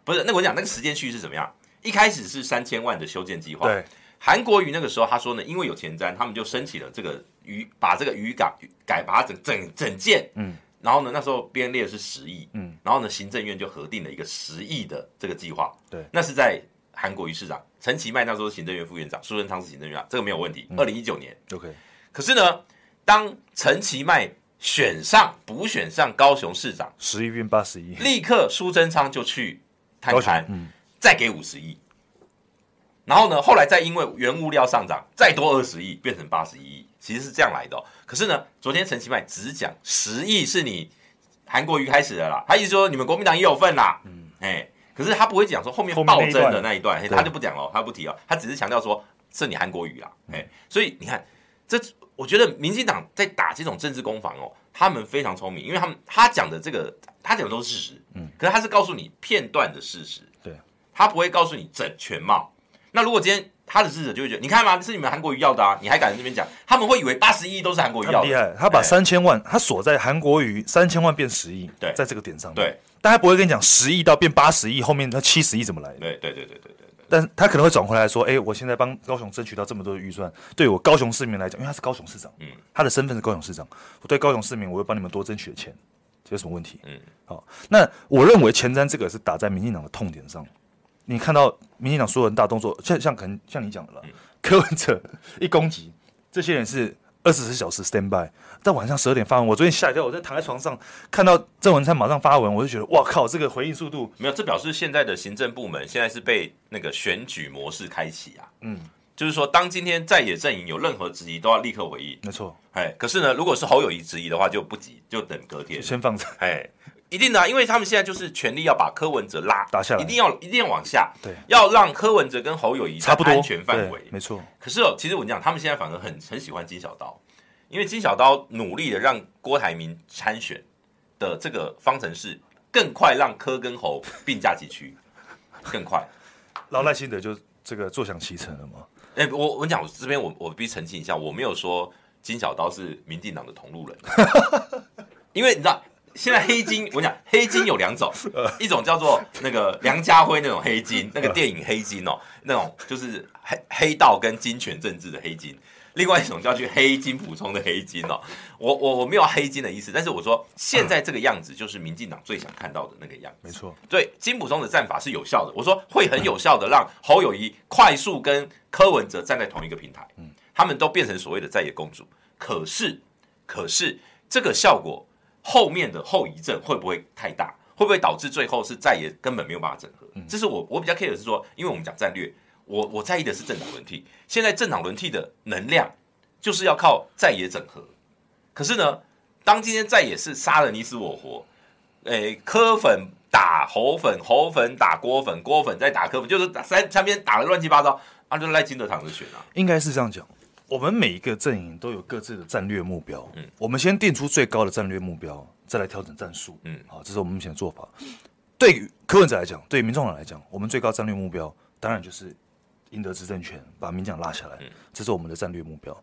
Speaker 1: 不是？那我讲那个时间序是怎么样？一开始是三千万的修建计划。对，韩国瑜那个时候他说呢，因为有前瞻，他们就申请了这个渔，把这个渔港改，把它整整整建。嗯，然后呢，那时候编列是十亿。嗯，然后呢，行政院就核定了一个十亿的这个计划。对，那是在韩国瑜市长，陈其迈那时候是行政院副院长，苏贞昌是行政院长，这个没有问题。二零一九年，OK。可是呢，当陈其迈选上补选上高雄市长，
Speaker 2: 十一变八十一，
Speaker 1: 立刻苏贞昌就去谈谈。嗯。再给五十亿，然后呢，后来再因为原物料上涨，再多二十亿，变成八十一亿，其实是这样来的哦。可是呢，昨天陈其迈只讲十亿是你韩国瑜开始的啦，他意思说你们国民党也有份啦。嗯，哎，可是他不会讲说后面暴增的那一段，他就不讲了，他不提了，他只是强调说是你韩国瑜啦。哎，所以你看这我觉得民进党在打这种政治攻防哦，他们非常聪明，因为他们他讲的这个他讲的都是事实，嗯，可是他是告诉你片段的事实，
Speaker 2: 对，
Speaker 1: 他不会告诉你整全貌。那如果今天他的支持者就会觉得，你看嘛，是你们韩国瑜要的啊，你还敢在这边讲？他们会以为八十亿都是韩国瑜要的，
Speaker 2: 厉害，他把三千万他锁在韩国瑜三千万变十亿，
Speaker 1: 对，
Speaker 2: 在这个点上，
Speaker 1: 对，
Speaker 2: 但他不会跟你讲十亿到变八十亿，后面那七十亿怎么来的？
Speaker 1: 对对对对对对。
Speaker 2: 但他可能会转回来说：“哎，我现在帮高雄争取到这么多的预算，对我高雄市民来讲，因为他是高雄市长，嗯，他的身份是高雄市长，我对高雄市民，我会帮你们多争取的钱，这有什么问题？嗯，好，那我认为前瞻这个是打在民进党的痛点上。你看到民进党所有人大动作，像像可能像你讲的了，柯文哲一攻击，这些人是。”二十四小时 stand by，在晚上十二点发文。我昨天吓一跳，我在躺在床上看到郑文灿马上发文，我就觉得哇靠，这个回应速度
Speaker 1: 没有。这表示现在的行政部门现在是被那个选举模式开启啊。嗯，就是说，当今天在野阵营有任何质疑，都要立刻回应。
Speaker 2: 没错，
Speaker 1: 哎，可是呢，如果是侯友谊质疑的话，就不急，就等隔天
Speaker 2: 先放着。
Speaker 1: 哎，一定的啊，因为他们现在就是全力要把柯文哲拉
Speaker 2: 打下来，
Speaker 1: 一定要一定要往下，
Speaker 2: 对，
Speaker 1: 要让柯文哲跟侯友谊差不多安全范围。
Speaker 2: 没错。
Speaker 1: 可是哦，其实我跟你讲，他们现在反而很很喜欢金小刀。因为金小刀努力的让郭台铭参选的这个方程式更快让柯跟侯并驾齐驱，更快。
Speaker 2: 然后赖清德就这个坐享其成了吗？
Speaker 1: 哎、欸，我我讲，我这边我我必须澄清一下，我没有说金小刀是民进党的同路人，因为你知道现在黑金，我讲黑金有两种，一种叫做那个梁家辉那种黑金，那个电影黑金哦，那种就是黑黑道跟金权政治的黑金。另外一种叫去黑金补充的黑金哦，我我我没有黑金的意思，但是我说现在这个样子就是民进党最想看到的那个样子。
Speaker 2: 没错，
Speaker 1: 对金补充的战法是有效的，我说会很有效的让侯友谊快速跟柯文哲站在同一个平台，嗯，他们都变成所谓的在野公主。可是，可是这个效果后面的后遗症会不会太大？会不会导致最后是再也根本没有办法整合？这是我我比较 care 的是说，因为我们讲战略。我我在意的是政党轮替，现在政党轮替的能量就是要靠在野整合。可是呢，当今天在野是杀了你死我活，诶，柯粉打侯粉，侯粉打郭粉，郭粉再打柯粉，就是打三三边打的乱七八糟，啊，就赖金德躺着选啊。
Speaker 2: 应该是这样讲，我们每一个阵营都有各自的战略目标，嗯，我们先定出最高的战略目标，再来调整战术，嗯，好，这是我们目前的做法。对于柯文哲来讲，对于民众党来讲，我们最高战略目标当然就是。赢得执政权，把民进党拉下来，这是我们的战略目标。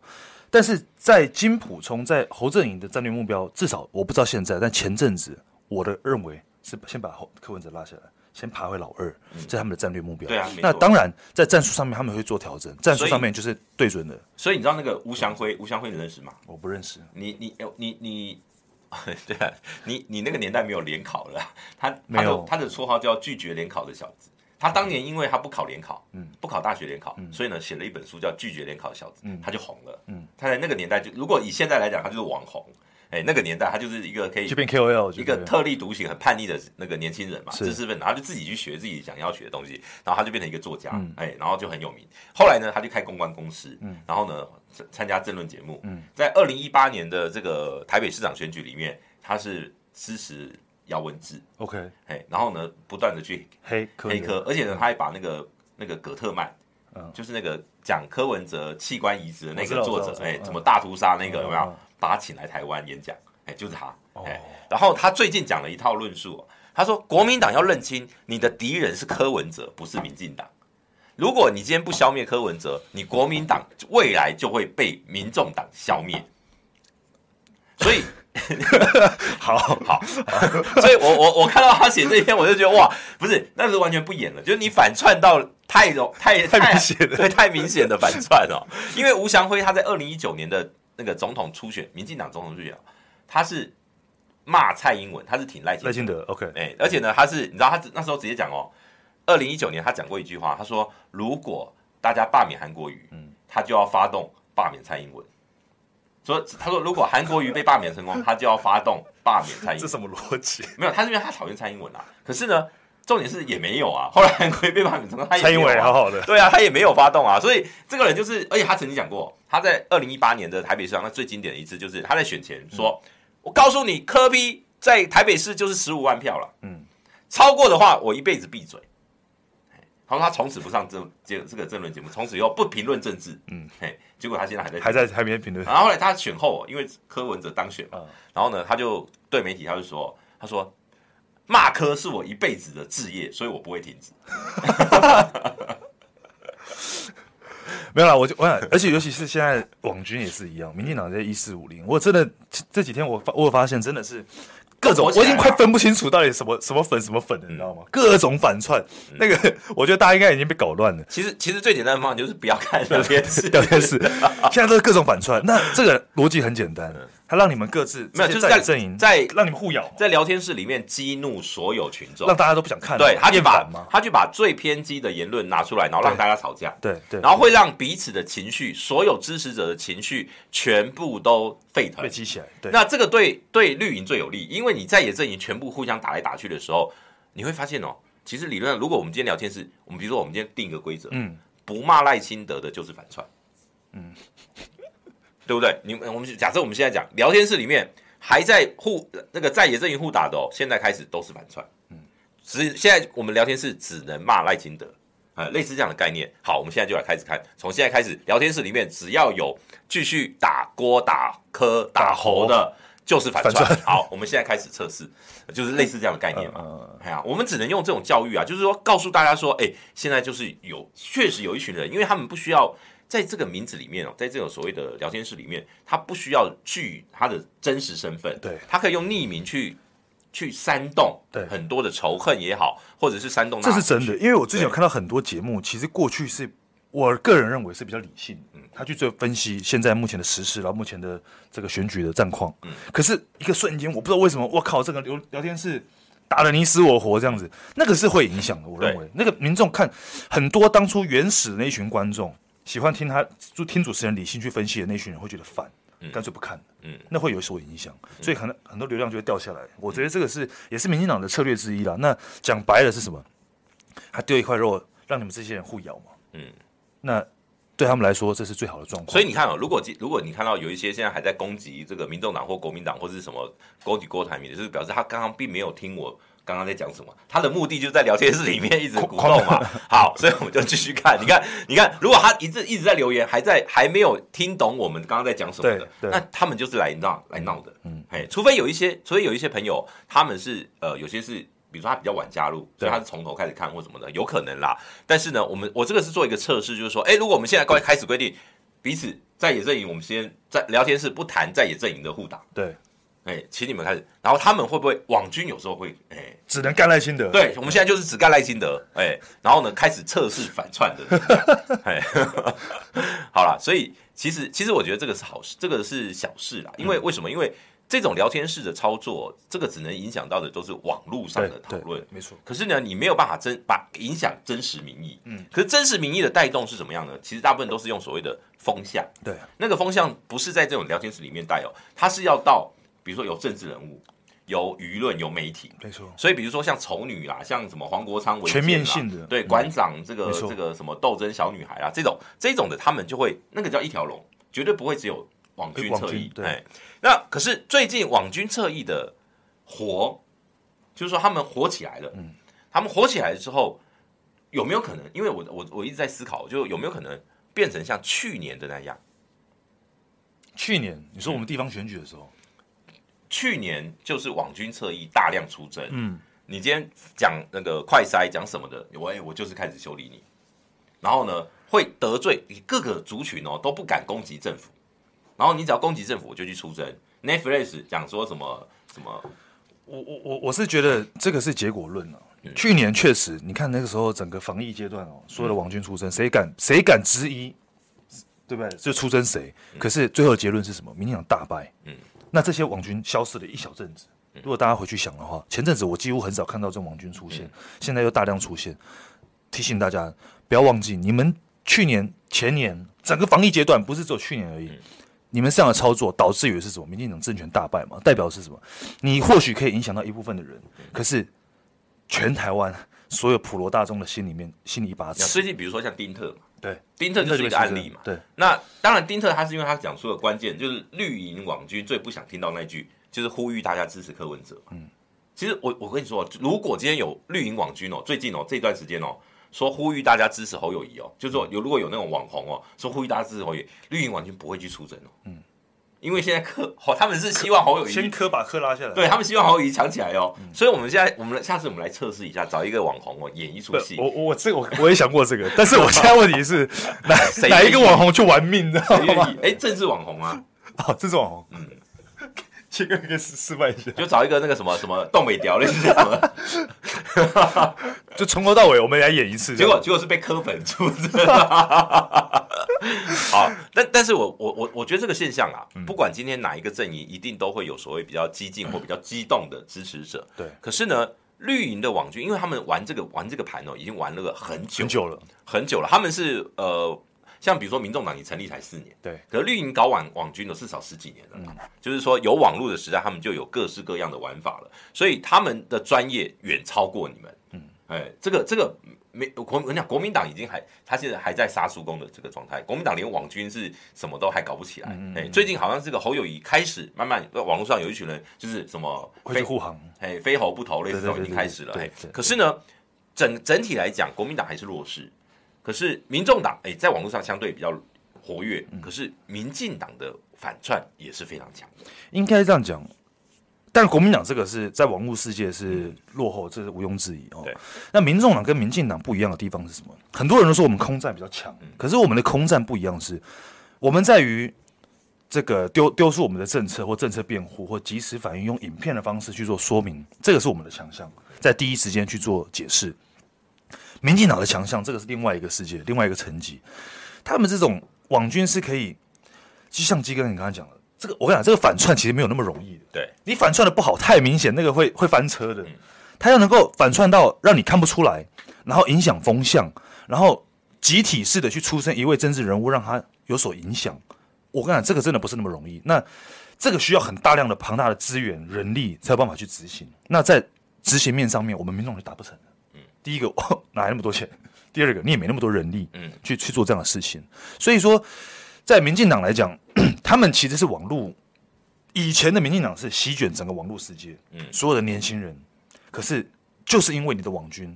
Speaker 2: 但是在金普聪在侯阵营的战略目标，至少我不知道现在，但前阵子我的认为是先把侯柯文哲拉下来，先爬回老二，这是他们的战略目标。
Speaker 1: 对啊，
Speaker 2: 那当然在战术上面他们会做调整，战术上面就是对准的。
Speaker 1: 所以你知道那个吴祥辉，吴祥辉你认识吗？
Speaker 2: 我不认识。
Speaker 1: 你你你你，对啊，你你那个年代没有联考了，他
Speaker 2: 没有，
Speaker 1: 他的绰号叫拒绝联考的小子。他当年因为他不考联考，嗯，不考大学联考，嗯，所以呢写了一本书叫《拒绝联考的小子》，嗯，他就红了，嗯，他在那个年代就，如果以现在来讲，他就是网红，哎，那个年代他就是一个可以
Speaker 2: 就变 KOL，
Speaker 1: 一个特立独行、很叛逆的那个年轻人嘛，知识分子，然后就自己去学自己想要学的东西，然后他就变成一个作家，哎，然后就很有名。后来呢，他就开公关公司，嗯，然后呢参加政论节目，嗯，在二零一八年的这个台北市长选举里面，他是支持。姚文智
Speaker 2: ，OK，
Speaker 1: 哎，然后呢，不断的去
Speaker 2: 黑
Speaker 1: 黑科，而且呢，他还把那个那个葛特曼，嗯，就是那个讲柯文哲器官移植的那个作者，哎，怎么大屠杀那个有没有？把他请来台湾演讲，哎，就是他，哎，然后他最近讲了一套论述，他说国民党要认清你的敌人是柯文哲，不是民进党。如果你今天不消灭柯文哲，你国民党未来就会被民众党消灭。所以。
Speaker 2: 好好好，
Speaker 1: 所以我我我看到他写这一篇，我就觉得哇，不是，那是完全不演了，就是你反串到太容太
Speaker 2: 太明显了，
Speaker 1: 对，太明显的反串哦。因为吴祥辉他在二零一九年的那个总统初选，民进党总统初选，他是骂蔡英文，他是挺赖赖
Speaker 2: 清德，OK，
Speaker 1: 哎，而且呢，他是你知道他那时候直接讲哦，二零一九年他讲过一句话，他说如果大家罢免韩国瑜，嗯，他就要发动罢免蔡英文。说他说，如果韩国瑜被罢免成功，他就要发动罢免蔡英文。
Speaker 2: 这什么逻辑？
Speaker 1: 没有，他是因为他讨厌蔡英文啊。可是呢，重点是也没有啊。后来韩国瑜被罢免成功，他也
Speaker 2: 蔡英文好好的。
Speaker 1: 对啊，他也没有发动啊。所以这个人就是，而且他曾经讲过，他在二零一八年的台北市长，那最经典的一次就是他在选前说：“嗯、我告诉你，柯 P 在台北市就是十五万票了。嗯，超过的话，我一辈子闭嘴。”他说他从此不上这这这个政论节目，从此以后不评论政治。
Speaker 2: 嗯，
Speaker 1: 嘿，结果他现在还在
Speaker 2: 还在还没评论。
Speaker 1: 然后后来他选后，因为柯文哲当选嘛，嗯、然后呢，他就对媒体他就说，他说骂科是我一辈子的志业，所以我不会停止。
Speaker 2: 没有啦，我就我想，而且尤其是现在网军也是一样，民进党在一四五零，我真的这几天我发我发现真的是。各种，我已经快分不清楚到底什么什么粉什么粉了，你知道吗？各种反串，那个我觉得大家应该已经被搞乱了。
Speaker 1: 其实，其实最简单的方法就是不要看聊天室，
Speaker 2: 聊天室现在都是各种反串。那这个逻辑很简单。他让你们各自
Speaker 1: 没有，就是在阵营，在
Speaker 2: 让你们互咬，
Speaker 1: 在聊天室里面激怒所有群众，
Speaker 2: 让大家都不想看。
Speaker 1: 对，他就把他就把最偏激的言论拿出来，然后让大家吵架。
Speaker 2: 对对，
Speaker 1: 然后会让彼此的情绪，所有支持者的情绪全部都沸腾，
Speaker 2: 被激起来。对，
Speaker 1: 那这个对对绿营最有利，因为你在野阵营全部互相打来打去的时候，你会发现哦，其实理论上，如果我们今天聊天室，我们比如说我们今天定一个规则，嗯，不骂赖清德的就是反串，嗯。对不对？你我们假设我们现在讲聊天室里面还在互那个在野阵营互打的哦，现在开始都是反串。嗯，只现在我们聊天室只能骂赖清德，呃，类似这样的概念。好，我们现在就来开始看，从现在开始聊天室里面只要有继续打郭打柯打侯的，就是反串。反串。好，我们现在开始测试，就是类似这样的概念嘛。哎呀，我们只能用这种教育啊，就是说告诉大家说，哎，现在就是有确实有一群人，因为他们不需要。在这个名字里面哦，在这种所谓的聊天室里面，他不需要具他的真实身份，
Speaker 2: 对，
Speaker 1: 他可以用匿名去去煽动对。很多的仇恨也好，或者是煽动。
Speaker 2: 这是真的，因为我之前有看到很多节目，其实过去是我个人认为是比较理性，嗯，他去做分析现在目前的时事，然后目前的这个选举的战况，嗯，可是一个瞬间，我不知道为什么，我靠，这个聊聊天室打得你死我活这样子，那个是会影响的。我认为。那个民众看很多当初原始的那一群观众。喜欢听他就听主持人理性去分析的那群人会觉得烦，干脆不看，嗯，那会有所影响，所以可能很多流量就会掉下来。我觉得这个是也是民进党的策略之一啦。那讲白了是什么？他丢一块肉让你们这些人互咬嘛，嗯，那对他们来说这是最好的状况。
Speaker 1: 所以你看哦，如果如果你看到有一些现在还在攻击这个民众党或国民党或者是什么攻击郭台铭的，就是表示他刚刚并没有听我。刚刚在讲什么？他的目的就是在聊天室里面一直鼓动嘛。好，所以我们就继续看。你看，你看，如果他一直一直在留言，还在还没有听懂我们刚刚在讲什么的，那他们就是来闹来闹的。嗯，嘿，除非有一些，除非有一些朋友，他们是呃，有些是，比如说他比较晚加入，所以他是从头开始看或什么的，有可能啦。但是呢，我们我这个是做一个测试，就是说，哎，如果我们现在开开始规定彼此在野阵营，我们先在聊天室不谈在野阵营的互打。
Speaker 2: 对。
Speaker 1: 哎，请你们开始，然后他们会不会网军有时候会哎，
Speaker 2: 只能干赖清德？
Speaker 1: 对，我们现在就是只干赖清德，哎，然后呢开始测试反串的，哎，好了，所以其实其实我觉得这个是好事，这个是小事啦，因为为什么？因为这种聊天室的操作，这个只能影响到的都是网络上的讨论，
Speaker 2: 没错。可
Speaker 1: 是呢，你没有办法真把影响真实民意，嗯，可是真实民意的带动是什么样呢？其实大部分都是用所谓的风向，
Speaker 2: 对，
Speaker 1: 那个风向不是在这种聊天室里面带哦，它是要到。比如说有政治人物，有舆论，有媒体，
Speaker 2: 没错。
Speaker 1: 所以比如说像丑女啦，像什么黄国昌，
Speaker 2: 全面性的，
Speaker 1: 对馆长这个这个什么斗争小女孩啊，这种这种的，他们就会那个叫一条龙，绝对不会只有网军侧翼。对，那可是最近网军侧翼的火，就是说他们火起来了。嗯，他们火起来之后，有没有可能？因为我我我一直在思考，就有没有可能变成像去年的那样？
Speaker 2: 去年你说我们地方选举的时候。
Speaker 1: 去年就是网军侧翼大量出征，嗯，你今天讲那个快筛讲什么的，我我就是开始修理你，然后呢会得罪你各个族群哦都不敢攻击政府，然后你只要攻击政府我就去出征。Netflix 讲说什么什么，
Speaker 2: 我我我我是觉得这个是结果论啊。嗯、去年确实，你看那个时候整个防疫阶段哦，所有的网军出征，谁、嗯、敢谁敢之一，对不对？就出征谁。嗯、可是最后的结论是什么？民进党大败，嗯。那这些网军消失了一小阵子，如果大家回去想的话，前阵子我几乎很少看到这种网军出现，现在又大量出现。提醒大家不要忘记，你们去年、前年整个防疫阶段不是只有去年而已，你们这样的操作导致于是什么？民进党政权大败嘛？代表是什么？你或许可以影响到一部分的人，可是全台湾所有普罗大众的心里面，心里一把尺。
Speaker 1: 最近比如说像丁特。
Speaker 2: 对，
Speaker 1: 丁特就是一个案例嘛。
Speaker 2: 对，
Speaker 1: 那当然，丁特他是因为他讲出了关键，就是绿营网军最不想听到那句，就是呼吁大家支持柯文哲。嗯，其实我我跟你说，如果今天有绿营网军哦，最近哦这段时间哦，说呼吁大家支持侯友谊哦，就是说有如果有那种网红哦，说呼吁大家支持侯友宜，绿营网军不会去出征哦。嗯。因为现在柯侯他们是希望侯友谊
Speaker 2: 先柯把柯拉下来，
Speaker 1: 对他们希望侯友谊抢起来哦，嗯、所以我们现在我们下次我们来测试一下，找一个网红哦演一出戏。
Speaker 2: 我我这个我我也想过这个，但是我现在问题是 哪谁哪一个网红去玩命，知道吗？
Speaker 1: 哎，政治网红啊，
Speaker 2: 哦，政治网红，嗯，这个可以试试办一下，
Speaker 1: 就找一个那个什么什么东北调类似这样的，
Speaker 2: 就从头到尾我们来演一次，
Speaker 1: 结果结果是被磕粉出征。好，但但是我我我我觉得这个现象啊，不管今天哪一个阵营，一定都会有所谓比较激进或比较激动的支持者。
Speaker 2: 对，
Speaker 1: 可是呢，绿营的网军，因为他们玩这个玩这个盘哦，已经玩了个很久
Speaker 2: 很久了，
Speaker 1: 很久了。他们是呃，像比如说民众党，你成立才四年，
Speaker 2: 对，
Speaker 1: 可是绿营搞网网军呢至少十几年了，嗯，就是说有网络的时代，他们就有各式各样的玩法了，所以他们的专业远超过你们。嗯，哎，这个这个。没，国我跟你讲，国民党已经还，他现在还在杀叔公的这个状态。国民党连网军是什么都还搞不起来。哎、最近好像这个侯友谊开始慢慢，网络上有一群人就是什么
Speaker 2: 非护航，
Speaker 1: 哎，非侯不投，类似这种已经开始了。哎，可是呢，整整体来讲，国民党还是弱势。可是民众党哎，在网络上相对比较活跃。可是民进党的反串也是非常强的。
Speaker 2: 应该这样讲。但国民党这个是在网络世界是落后，这是毋庸置疑哦。那民众党跟民进党不一样的地方是什么？很多人都说我们空战比较强，可是我们的空战不一样，是我们在于这个丢丢出我们的政策或政策辩护或及时反应，用影片的方式去做说明，这个是我们的强项，在第一时间去做解释。民进党的强项，这个是另外一个世界，另外一个层级。他们这种网军是可以，就像基哥你刚才讲的。这个我跟你讲，这个反串其实没有那么容易的。
Speaker 1: 对，
Speaker 2: 你反串的不好，太明显，那个会会翻车的。他要能够反串到让你看不出来，然后影响风向，然后集体式的去出生一位政治人物，让他有所影响。我跟你讲，这个真的不是那么容易。那这个需要很大量的庞大的资源、人力才有办法去执行。那在执行面上面，我们民众就达不成了。嗯，第一个 哪来那么多钱？第二个你也没那么多人力，嗯，去去做这样的事情。所以说。在民进党来讲，他们其实是网络以前的民进党是席卷整个网络世界，嗯，所有的年轻人，可是就是因为你的网军，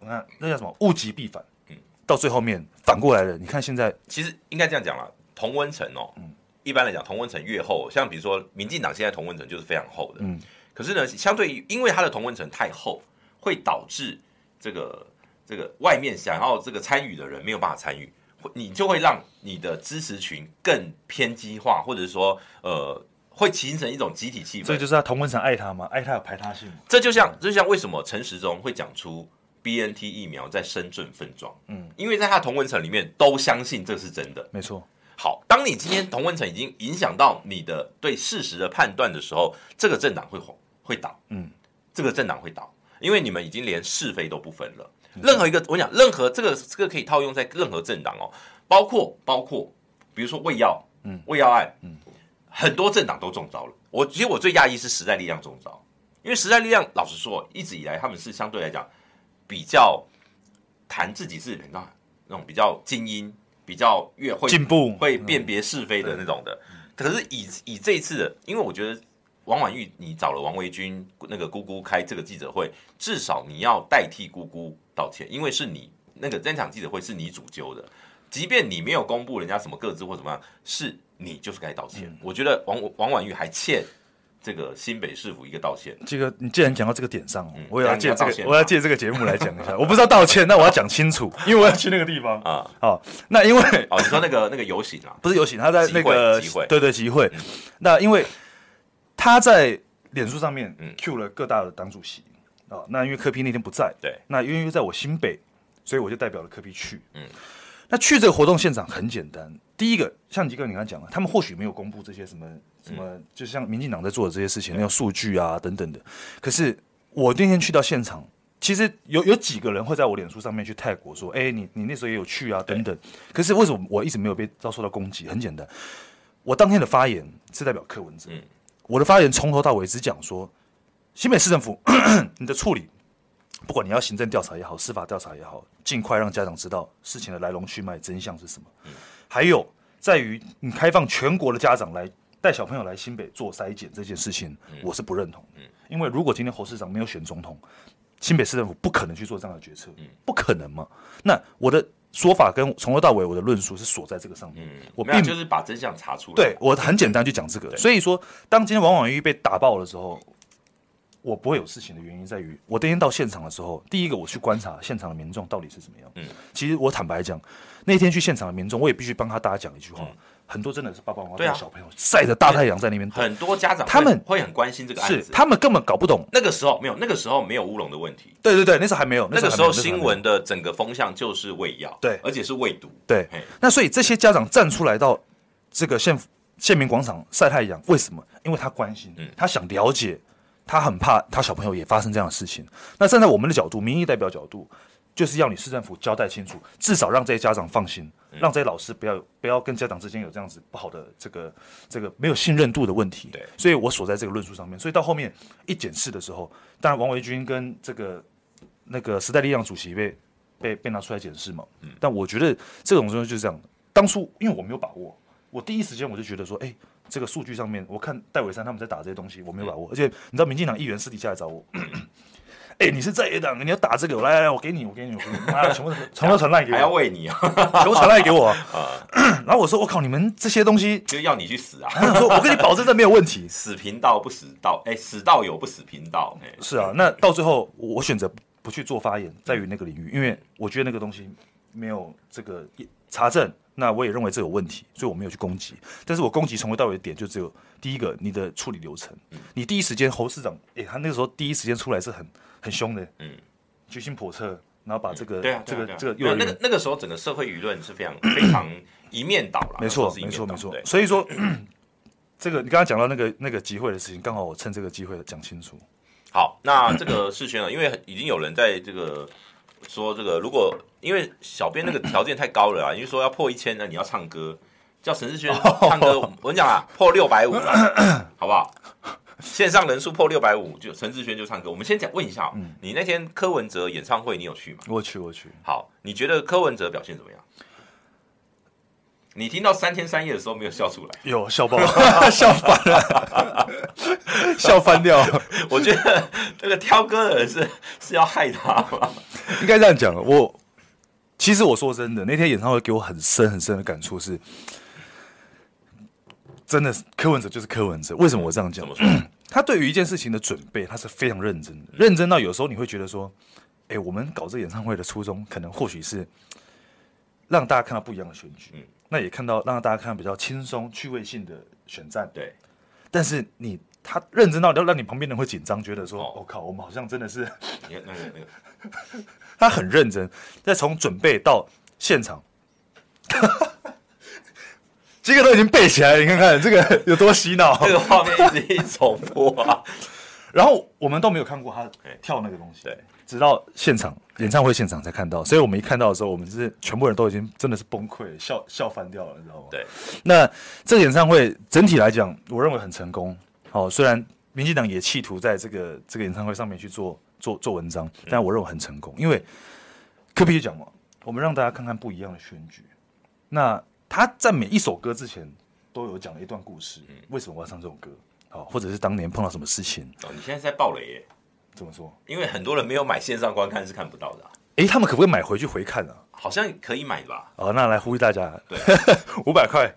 Speaker 2: 那那叫什么？物极必反，嗯，到最后面反过来了。你看现在，
Speaker 1: 其实应该这样讲了，同温层哦，嗯，一般来讲同温层越厚，像比如说民进党现在同温层就是非常厚的，嗯，可是呢，相对于因为它的同温层太厚，会导致这个这个外面想要这个参与的人没有办法参与。你就会让你的支持群更偏激化，或者说，呃，会形成一种集体气氛。
Speaker 2: 所以就是他同温层爱他吗？爱他有排他性。
Speaker 1: 这就像，就像为什么陈时中会讲出 BNT 疫苗在深圳分装？嗯，因为在他同温层里面都相信这是真的。
Speaker 2: 没错。
Speaker 1: 好，当你今天同温层已经影响到你的对事实的判断的时候，这个政党会会倒。嗯，这个政党会倒，因为你们已经连是非都不分了。任何一个，我讲任何这个这个可以套用在任何政党哦，包括包括，比如说喂药，嗯，喂药案，嗯，很多政党都中招了。我其实我最讶异是时代力量中招，因为时代力量老实说，一直以来他们是相对来讲比较谈自己是那那种比较精英，比较越会
Speaker 2: 进步，
Speaker 1: 会辨别是非的那种的。可是以以这一次的，因为我觉得。王婉玉，你找了王维军那个姑姑开这个记者会，至少你要代替姑姑道歉，因为是你那个这场记者会是你主揪的，即便你没有公布人家什么个资或怎么样，是你就是该道歉。嗯、我觉得王王婉玉还欠这个新北市府一个道歉。
Speaker 2: 这个你既然讲到这个点上，嗯、我也要借这个，我要借这个节目来讲一下。我不知道道歉，那我要讲清楚，因为我要去那个地方啊。好，那因为
Speaker 1: 哦，你说那个那个游行啊，
Speaker 2: 不是游行，他在那个
Speaker 1: 集会，
Speaker 2: 对对集会。嗯、那因为。他在脸书上面 Q 了各大的党主席啊，那因为柯 P 那天不在，
Speaker 1: 对，
Speaker 2: 那因为又在我新北，所以我就代表了柯 P 去。嗯，那去这个活动现场很简单，第一个像吉哥你刚才讲了，他们或许没有公布这些什么什么，嗯、就像民进党在做的这些事情，那种数据啊等等的。可是我那天去到现场，其实有有几个人会在我脸书上面去 tag 我说，哎、欸，你你那时候也有去啊等等。可是为什么我一直没有被遭受到攻击？很简单，我当天的发言是代表柯文哲。嗯我的发言从头到尾只讲说，新北市政府 你的处理，不管你要行政调查也好，司法调查也好，尽快让家长知道事情的来龙去脉、真相是什么。嗯、还有在于你开放全国的家长来带小朋友来新北做筛检这件事情，嗯、我是不认同因为如果今天侯市长没有选总统，新北市政府不可能去做这样的决策，嗯，不可能嘛？那我的说法跟从头到尾我的论述是锁在这个上面，
Speaker 1: 嗯，我并就是把真相查出来。
Speaker 2: 对，我很简单就讲这个，所以说，当今天王婉玉被打爆的时候，我不会有事情的原因在于，我那天到现场的时候，第一个我去观察现场的民众到底是怎么样。嗯，其实我坦白讲，那天去现场的民众，我也必须帮他大家讲一句话。很多真的是爸爸妈妈带小朋友晒着大太阳在那边，
Speaker 1: 很多家长他们会很关心这个案子，
Speaker 2: 是他们根本搞不懂。
Speaker 1: 那个时候没有，那个时候没有乌龙的问题。
Speaker 2: 对对对，那时候还没有。
Speaker 1: 那个时候新闻的整个风向就是喂药，对，而且是喂毒。
Speaker 2: 对，那所以这些家长站出来到这个县县民广场晒太阳，为什么？因为他关心，他想了解，他很怕他小朋友也发生这样的事情。那站在我们的角度，民意代表角度。就是要你市政府交代清楚，至少让这些家长放心，让这些老师不要不要跟家长之间有这样子不好的这个这个没有信任度的问题。对，所以我锁在这个论述上面。所以到后面一检视的时候，当然王维军跟这个那个时代力量主席被被被拿出来检视嘛。嗯。但我觉得这种东西就是这样。当初因为我没有把握，我第一时间我就觉得说，哎，这个数据上面，我看戴伟山他们在打这些东西，我没有把握。而且你知道，民进党议员私底下来找我。哎、欸，你是在野党，你要打这个，来来来，我给你，我给你，我给你，啊，全部全部传赖给我，
Speaker 1: 还要喂你啊，
Speaker 2: 全部传赖给我 啊。然后我说，我靠，你们这些东西
Speaker 1: 就要你去死啊！
Speaker 2: 他说，我跟你保证这没有问题，
Speaker 1: 死贫道不死道，哎、欸，死道友不死贫道，哎，
Speaker 2: 是啊。那到最后，我选择不去做发言，在于那个领域，因为我觉得那个东西没有这个查证，那我也认为这有问题，所以我没有去攻击。但是我攻击从头到尾的点就只有第一个，你的处理流程，你第一时间侯市长，哎、欸，他那个时候第一时间出来是很。很凶的，嗯，居心叵测，然后把这个，对啊，这个这个，
Speaker 1: 那个那个时候整个社会舆论是非常非常 一面倒了，
Speaker 2: 没错，没错，没错。所以说，这个你刚刚讲到那个那个集会的事情，刚好我趁这个机会讲清楚。
Speaker 1: 好，那这个世轩呢，因为已经有人在这个说这个，如果因为小编那个条件太高了啊，因为说要破一千呢，你要唱歌，叫陈志轩唱歌，我跟你讲啊，破六百五了，好不好？线上人数破六百五，就陈志轩就唱歌。我们先讲问一下，嗯，你那天柯文哲演唱会你有去吗？
Speaker 2: 我去，我去。
Speaker 1: 好，你觉得柯文哲表现怎么样？你听到三天三夜的时候没有笑出来？
Speaker 2: 有笑爆，笑翻了，笑翻掉。
Speaker 1: 我觉得那个挑歌的人是是要害他吗？
Speaker 2: 应该这样讲。我其实我说真的，那天演唱会给我很深很深的感触是。真的是柯文哲就是柯文哲，为什么我这样讲？他对于一件事情的准备，他是非常认真的，认真到有时候你会觉得说，哎、欸，我们搞这个演唱会的初衷，可能或许是让大家看到不一样的选举，嗯，那也看到让大家看到比较轻松、趣味性的选战，对。但是你他认真到要让你旁边人会紧张，觉得说，我、哦哦、靠，我们好像真的是，他很认真，在从准备到现场。这个都已经背起来了，你看看这个有多洗脑。
Speaker 1: 这个画面一直一重播啊，
Speaker 2: 然后我们都没有看过他跳那个东西，对，直到现场演唱会现场才看到。所以我们一看到的时候，我们是全部人都已经真的是崩溃，笑笑翻掉了，你知道吗？对。那这个演唱会整体来讲，我认为很成功。好，虽然民进党也企图在这个这个演唱会上面去做做做文章，但我认为很成功，因为科比就讲嘛，我们让大家看看不一样的选举。那他在每一首歌之前都有讲了一段故事，嗯，为什么我要唱这首歌？好，或者是当年碰到什么事情？
Speaker 1: 哦，你现在是在爆雷耶？
Speaker 2: 怎么说？
Speaker 1: 因为很多人没有买线上观看是看不到的，啊。
Speaker 2: 哎，他们可不可以买回去回看呢，啊？
Speaker 1: 好像可以买吧？
Speaker 2: 哦，那来呼吁大家，对，五百块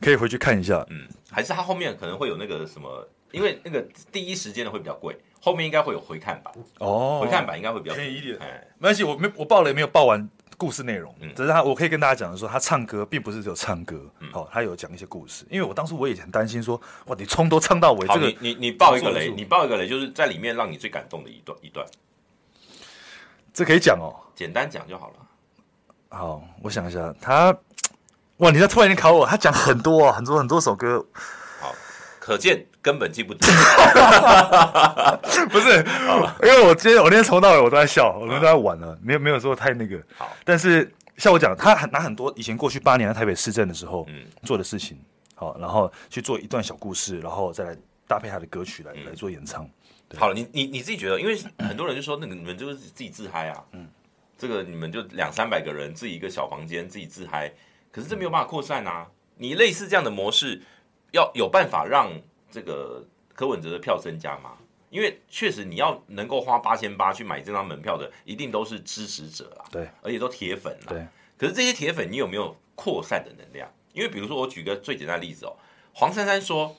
Speaker 2: 可以回去看一下。
Speaker 1: 嗯，还是他后面可能会有那个什么？因为那个第一时间的会比较贵，后面应该会有回看版。哦，回看版应该会比较便宜一点。哎，
Speaker 2: 没关系，我没我报了也没有报完。故事内容，只是他，我可以跟大家讲的说，他唱歌并不是只有唱歌，好、嗯，他有讲一些故事。因为我当时我也很担心说，哇，你从头唱到尾，这个
Speaker 1: 你你你爆一个雷，你爆一个雷，就是在里面让你最感动的一段一段，
Speaker 2: 这可以讲哦，
Speaker 1: 简单讲就好了。
Speaker 2: 好，我想一下，他，哇，你在突然间考我，他讲很多啊，很多很多首歌，
Speaker 1: 好，可见。根本记不得，
Speaker 2: 不是，因为我今天我那天从头到尾我都在笑，我们都在玩了，没有没有说太那个。好，但是像我讲，他拿很多以前过去八年在台北市政的时候做的事情，好，然后去做一段小故事，然后再来搭配他的歌曲来来做演唱。
Speaker 1: 好了，你你你自己觉得，因为很多人就说那个你们就是自己自嗨啊，嗯，这个你们就两三百个人自己一个小房间自己自嗨，可是这没有办法扩散啊。你类似这样的模式，要有办法让。这个柯文哲的票增加吗？因为确实你要能够花八千八去买这张门票的，一定都是支持者啊，
Speaker 2: 对，
Speaker 1: 而且都铁粉了。
Speaker 2: 对，
Speaker 1: 可是这些铁粉，你有没有扩散的能量？因为比如说，我举个最简单的例子哦，黄珊珊说，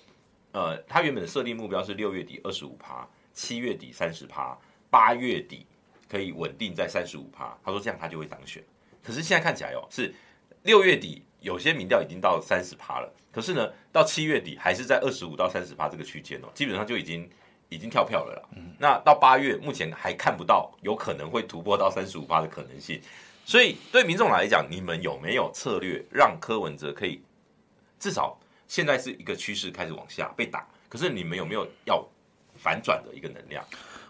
Speaker 1: 呃，他原本的设定目标是六月底二十五趴，七月底三十趴，八月底可以稳定在三十五趴。他说这样他就会当选。可是现在看起来哦，是六月底有些民调已经到三十趴了，可是呢，到七月底还是在二十五到三十趴这个区间哦，基本上就已经已经跳票了啦。嗯、那到八月目前还看不到有可能会突破到三十五趴的可能性，所以对民众来讲，你们有没有策略让柯文哲可以至少现在是一个趋势开始往下被打，可是你们有没有要反转的一个能量？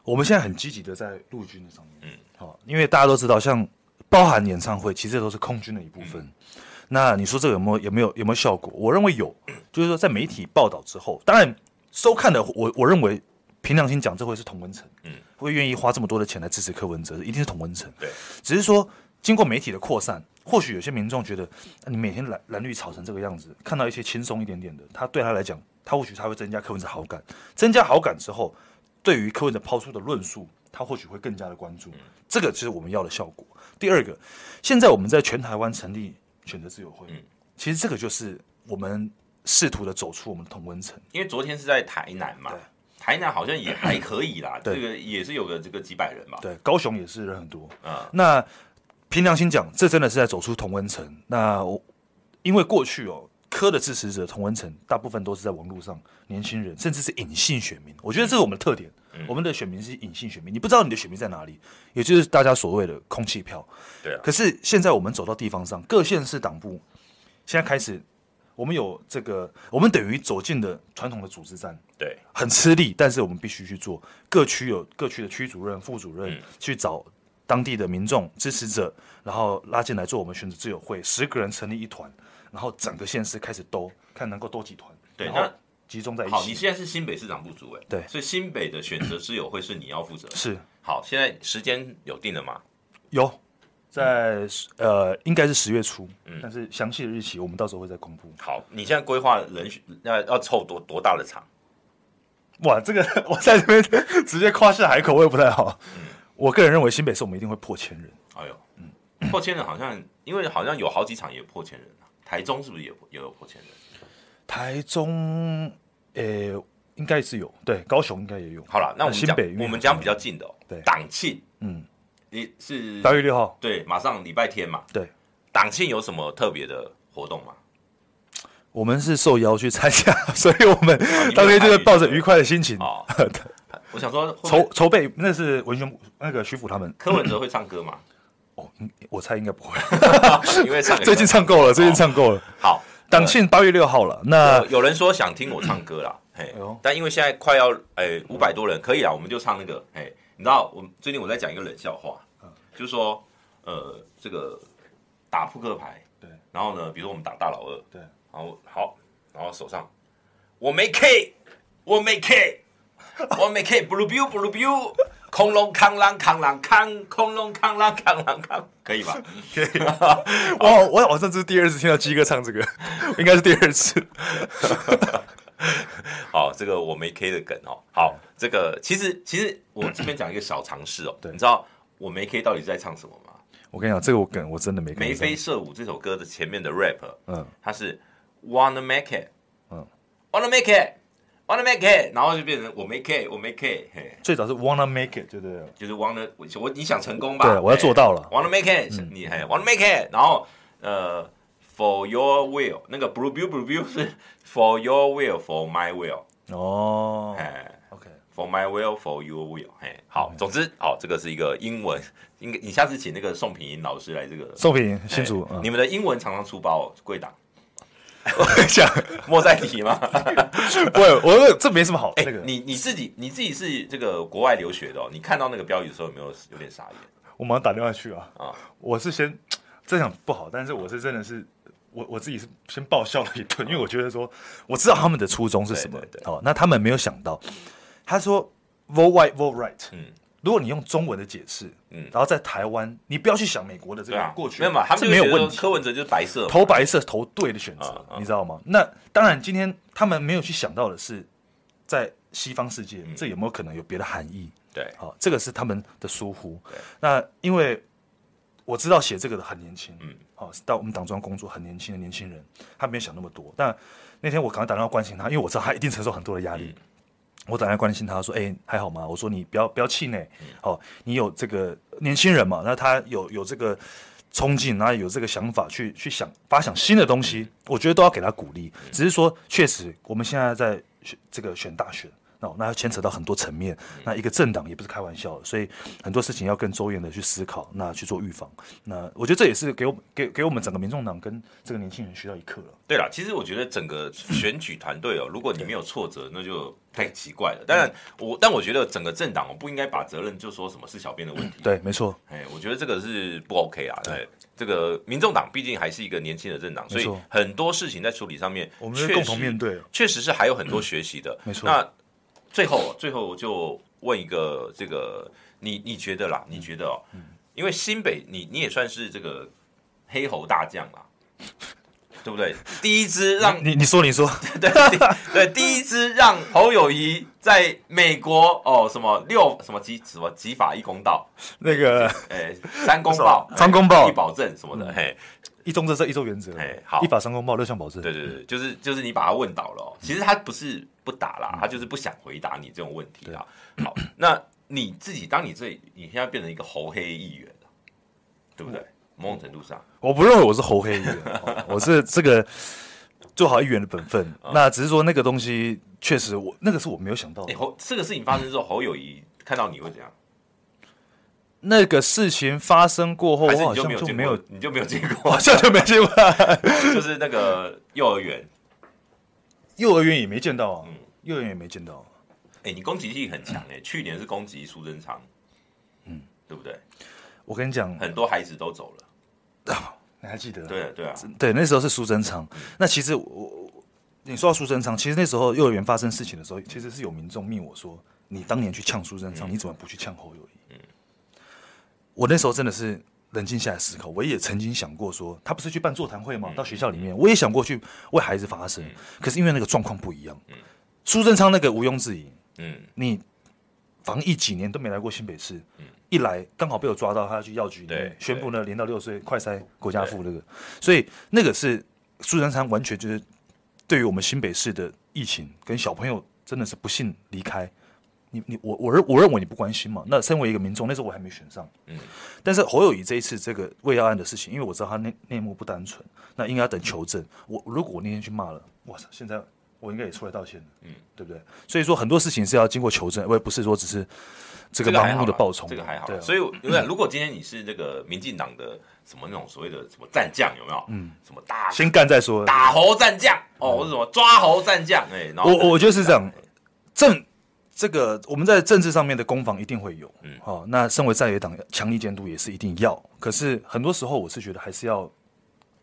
Speaker 2: 我们现在很积极的在陆军的上面，嗯，好，因为大家都知道像。包含演唱会，其实都是空军的一部分。嗯、那你说这个有没有有没有有没有效果？我认为有，就是说在媒体报道之后，当然收看的我我认为凭良心讲，这会是同文层，嗯，会愿意花这么多的钱来支持柯文哲，一定是同文层。对，只是说经过媒体的扩散，或许有些民众觉得，你每天蓝蓝绿吵成这个样子，看到一些轻松一点点的，他对他来讲，他或许他会增加柯文哲好感，增加好感之后，对于柯文哲抛出的论述，他或许会更加的关注，嗯、这个就是我们要的效果。第二个，现在我们在全台湾成立选择自由会，嗯，其实这个就是我们试图的走出我们的同温层。
Speaker 1: 因为昨天是在台南嘛，对台南好像也还可以啦，对这个也是有个这个几百人嘛，
Speaker 2: 对，高雄也是人很多啊。那凭良心讲，这真的是在走出同温层。那我因为过去哦。科的支持者同温层大部分都是在网络上，年轻人甚至是隐性选民。我觉得这是我们的特点，嗯、我们的选民是隐性选民，你不知道你的选民在哪里，也就是大家所谓的空气票。对啊。可是现在我们走到地方上，各县市党部现在开始，我们有这个，我们等于走进了传统的组织战，对，很吃力，但是我们必须去做。各区有各区的区主任、副主任、嗯、去找当地的民众支持者，然后拉进来做我们选择自由会，十个人成立一团。然后整个县市开始兜，看能够兜几团，对，那集中在一起。
Speaker 1: 好，你现在是新北市长部主委，
Speaker 2: 对，
Speaker 1: 所以新北的选择之友会是你要负责。
Speaker 2: 是，
Speaker 1: 好，现在时间有定了吗？
Speaker 2: 有，在呃，应该是十月初，嗯，但是详细的日期我们到时候会再公布。
Speaker 1: 好，你现在规划人选要要凑多多大的场？
Speaker 2: 哇，这个 我在这边直接夸下海口，我也不太好。嗯，我个人认为新北市我们一定会破千人。
Speaker 1: 哎呦，嗯，破千人好像，因为好像有好几场也破千人。台中是不是也也有破千人？
Speaker 2: 台中，呃、欸，应该是有。对，高雄应该也有。
Speaker 1: 好了，那我们讲，北我们讲比较近的、哦。
Speaker 2: 对，
Speaker 1: 党庆，
Speaker 2: 嗯，
Speaker 1: 你是
Speaker 2: 八月六号。
Speaker 1: 对，马上礼拜天嘛。
Speaker 2: 对，
Speaker 1: 党庆有什么特别的活动吗？
Speaker 2: 我们是受邀去参加，所以我们 当天就是抱着愉快的心情。
Speaker 1: 哦，我想说
Speaker 2: 筹筹备，那是文雄那个徐府他们。
Speaker 1: 柯文哲会唱歌吗？
Speaker 2: 哦，我猜应该不会，
Speaker 1: 因为唱
Speaker 2: 最近唱够了，最近唱够了。
Speaker 1: 好，
Speaker 2: 党庆八月六号了。那
Speaker 1: 有人说想听我唱歌啦，嘿，但因为现在快要诶五百多人，可以啊，我们就唱那个。嘿，你知道我最近我在讲一个冷笑话，就是说呃这个打扑克牌，对，然后呢，比如说我们打大老二，对，然后好，然后手上我没 K，我没 K，我没 K，blue blue blue blue。恐龙扛狼扛狼扛，空龙扛狼扛狼扛，可以吧？可 以。
Speaker 2: 我我好像这是第二次听到鸡哥唱这个，应该是第二次。
Speaker 1: 好，这个我没 K 的梗哦。好，这个其实其实我这边讲一个小尝试哦。对，你知道我没 K 到底在唱什么吗？
Speaker 2: 我跟你讲，这个我梗我真的没。
Speaker 1: 眉飞色舞这首歌的前面的 rap，嗯，它是 Wanna make it，嗯，Wanna make it。Wanna make it，然后就变成我没 K，我没 K。
Speaker 2: 最早是 Wanna make it，对对，
Speaker 1: 就是 Wanna，我你想成功吧？
Speaker 2: 对，我要做到了。
Speaker 1: Wanna make it，你还 Wanna make it，然后呃，For your will，那个 Blue blue Blue blue 是 For your will，For my will。
Speaker 2: 哦，哎
Speaker 1: ，OK，For my will，For your will。哎，好，总之，好，这个是一个英文，应该你下次请那个宋品英老师来这个。
Speaker 2: 宋品英，清楚。
Speaker 1: 你们的英文常常出包贵档。我讲莫再提吗？
Speaker 2: 不会，我这没什么好。哎、欸，
Speaker 1: 那个、你你自己你自己是这个国外留学的哦，你看到那个标语的时候有没有有点傻眼？
Speaker 2: 我马上打电话去啊！啊，我是先这样不好，但是我是真的是我我自己是先爆笑了一顿，因为我觉得说我知道他们的初衷是什么。对对对哦，那他们没有想到，他说 vote white vote right。嗯。如果你用中文的解释，嗯，然后在台湾，你不要去想美国的这个过去，
Speaker 1: 没有嘛，他们没有问题。柯文哲就是白色，
Speaker 2: 投白色投对的选择，你知道吗？那当然，今天他们没有去想到的是，在西方世界，这有没有可能有别的含义？
Speaker 1: 对，
Speaker 2: 好，这个是他们的疏忽。那因为我知道写这个的很年轻，嗯，好，到我们党中央工作很年轻的年轻人，他没有想那么多。但那天我赶快打电话关心他，因为我知道他一定承受很多的压力。我打电话关心他说：“哎，还好吗？”我说：“你不要不要气馁，哦，你有这个年轻人嘛，那他有有这个冲劲，然后有这个想法去去想发想新的东西，我觉得都要给他鼓励。只是说，确实我们现在在选这个选大学。”哦，那要牵扯到很多层面，那一个政党也不是开玩笑的，所以很多事情要更周延的去思考，那去做预防。那我觉得这也是给我给给我们整个民众党跟这个年轻人学到一课了。
Speaker 1: 对了，其实我觉得整个选举团队哦，如果你没有挫折，那就太奇怪了。当然，我但我觉得整个政党不应该把责任就说什么是小编的问题。
Speaker 2: 对，没错。
Speaker 1: 哎，我觉得这个是不 OK 啊。对，这个民众党毕竟还是一个年轻的政党，所以很多事情在处理上面，
Speaker 2: 我们共同面对，
Speaker 1: 确实是还有很多学习的。
Speaker 2: 没错。
Speaker 1: 那最后，最后我就问一个，这个你你觉得啦？你觉得哦，嗯，因为新北你你也算是这个黑猴大将啦，对不对？第一支让
Speaker 2: 你你说你说
Speaker 1: 对对，第一支让侯友谊在美国哦什么六什么几什么几法一公道
Speaker 2: 那个
Speaker 1: 哎三公报
Speaker 2: 三公报
Speaker 1: 一保证什么的嘿。
Speaker 2: 一中政策，一中原则。
Speaker 1: 哎，好，
Speaker 2: 依法三公报，六项保证。
Speaker 1: 对对对，就是就是你把他问倒了，哦，其实他不是不打啦，嗯、他就是不想回答你这种问题啦。好，那你自己，当你这你现在变成一个猴黑议员了，对不对？嗯、某种程度上，
Speaker 2: 我不认为我是猴黑议员，哦、我是这个做好议员的本分。嗯、那只是说那个东西确实我，我那个是我没有想到的。
Speaker 1: 侯这个事情发生之后，侯友谊看到你会怎样？
Speaker 2: 那个事情发生过后，
Speaker 1: 我好像就没有？你就没有见过？
Speaker 2: 好像就没见过。
Speaker 1: 就是那个幼儿园，
Speaker 2: 幼儿园也没见到啊。嗯，幼儿园也没见到。
Speaker 1: 哎，你攻击性很强哎！去年是攻击苏贞昌，嗯，对不对？
Speaker 2: 我跟你讲，
Speaker 1: 很多孩子都走了。
Speaker 2: 你还记得？
Speaker 1: 对对啊，
Speaker 2: 对，那时候是苏贞昌。那其实我，你说到苏贞昌，其实那时候幼儿园发生事情的时候，其实是有民众命我说，你当年去呛苏贞昌，你怎么不去呛侯友宜？我那时候真的是冷静下来思考，我也曾经想过说，他不是去办座谈会吗？到学校里面，我也想过去为孩子发声，可是因为那个状况不一样。苏贞昌那个毋庸置疑，嗯，你防疫几年都没来过新北市，一来刚好被我抓到，他要去药局里面宣布呢，零到六岁快筛国家附那个，所以那个是苏贞昌完全就是对于我们新北市的疫情跟小朋友真的是不幸离开。你你我我认我认为你不关心嘛？那身为一个民众，那时候我还没选上。嗯，但是侯友谊这一次这个未药案的事情，因为我知道他内内幕不单纯，那应该要等求证。我如果我那天去骂了，哇塞，现在我应该也出来道歉了，嗯，对不对？所以说很多事情是要经过求证，我也不是说只是这个盲目的爆冲，
Speaker 1: 这个还好。对，所以因为如果今天你是这个民进党的什么那种所谓的什么战将，有没有？嗯，什么打
Speaker 2: 先干再说，
Speaker 1: 打猴战将哦，或者什么抓猴战将？哎，
Speaker 2: 我我就是这样正。这个我们在政治上面的攻防一定会有，嗯，好、哦，那身为在野党，强力监督也是一定要。可是很多时候，我是觉得还是要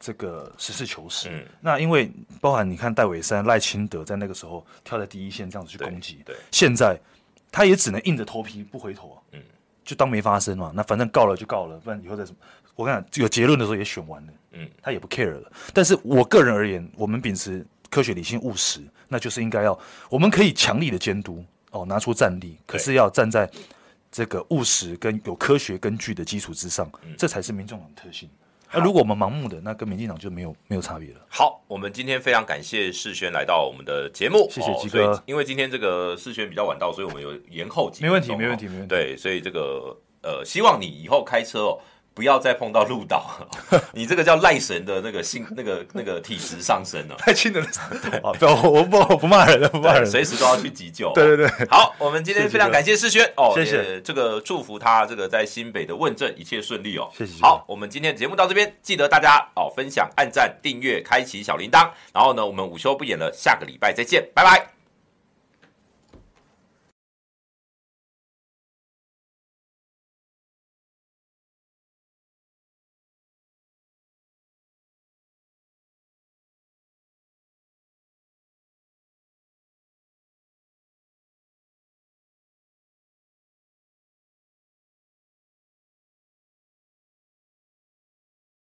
Speaker 2: 这个实事求是。嗯，那因为包含你看戴伟山、赖清德在那个时候跳在第一线这样子去攻击，对，对现在他也只能硬着头皮不回头啊，嗯，就当没发生嘛。那反正告了就告了，不然以后再什么？我跟你讲，有结论的时候也选完了，嗯，他也不 care 了。但是我个人而言，我们秉持科学、理性、务实，那就是应该要，我们可以强力的监督。哦，拿出战力，可是要站在这个务实跟有科学根据的基础之上，嗯、这才是民众党的特性。那好如果我们盲目的，那跟民进党就没有没有差别了。
Speaker 1: 好，我们今天非常感谢世轩来到我们的节目，
Speaker 2: 谢谢基哥、哦。
Speaker 1: 因为今天这个世轩比较晚到，所以我们有延后几。
Speaker 2: 没问题，没问题，没问题。
Speaker 1: 对，所以这个呃，希望你以后开车哦。不要再碰到鹿岛，你这个叫赖神的那个性，那个那个体质上升了，
Speaker 2: 太轻的了。不，我不我不骂人了，不骂人，
Speaker 1: 随时都要去急救。
Speaker 2: 对对对，
Speaker 1: 好，我们今天非常感谢世轩哦，谢谢这个祝福他这个在新北的问政一切顺利哦，谢谢。好，我们今天节目到这边，记得大家哦分享、按赞、订阅、开启小铃铛，然后呢，我们午休不演了，下个礼拜再见，拜拜。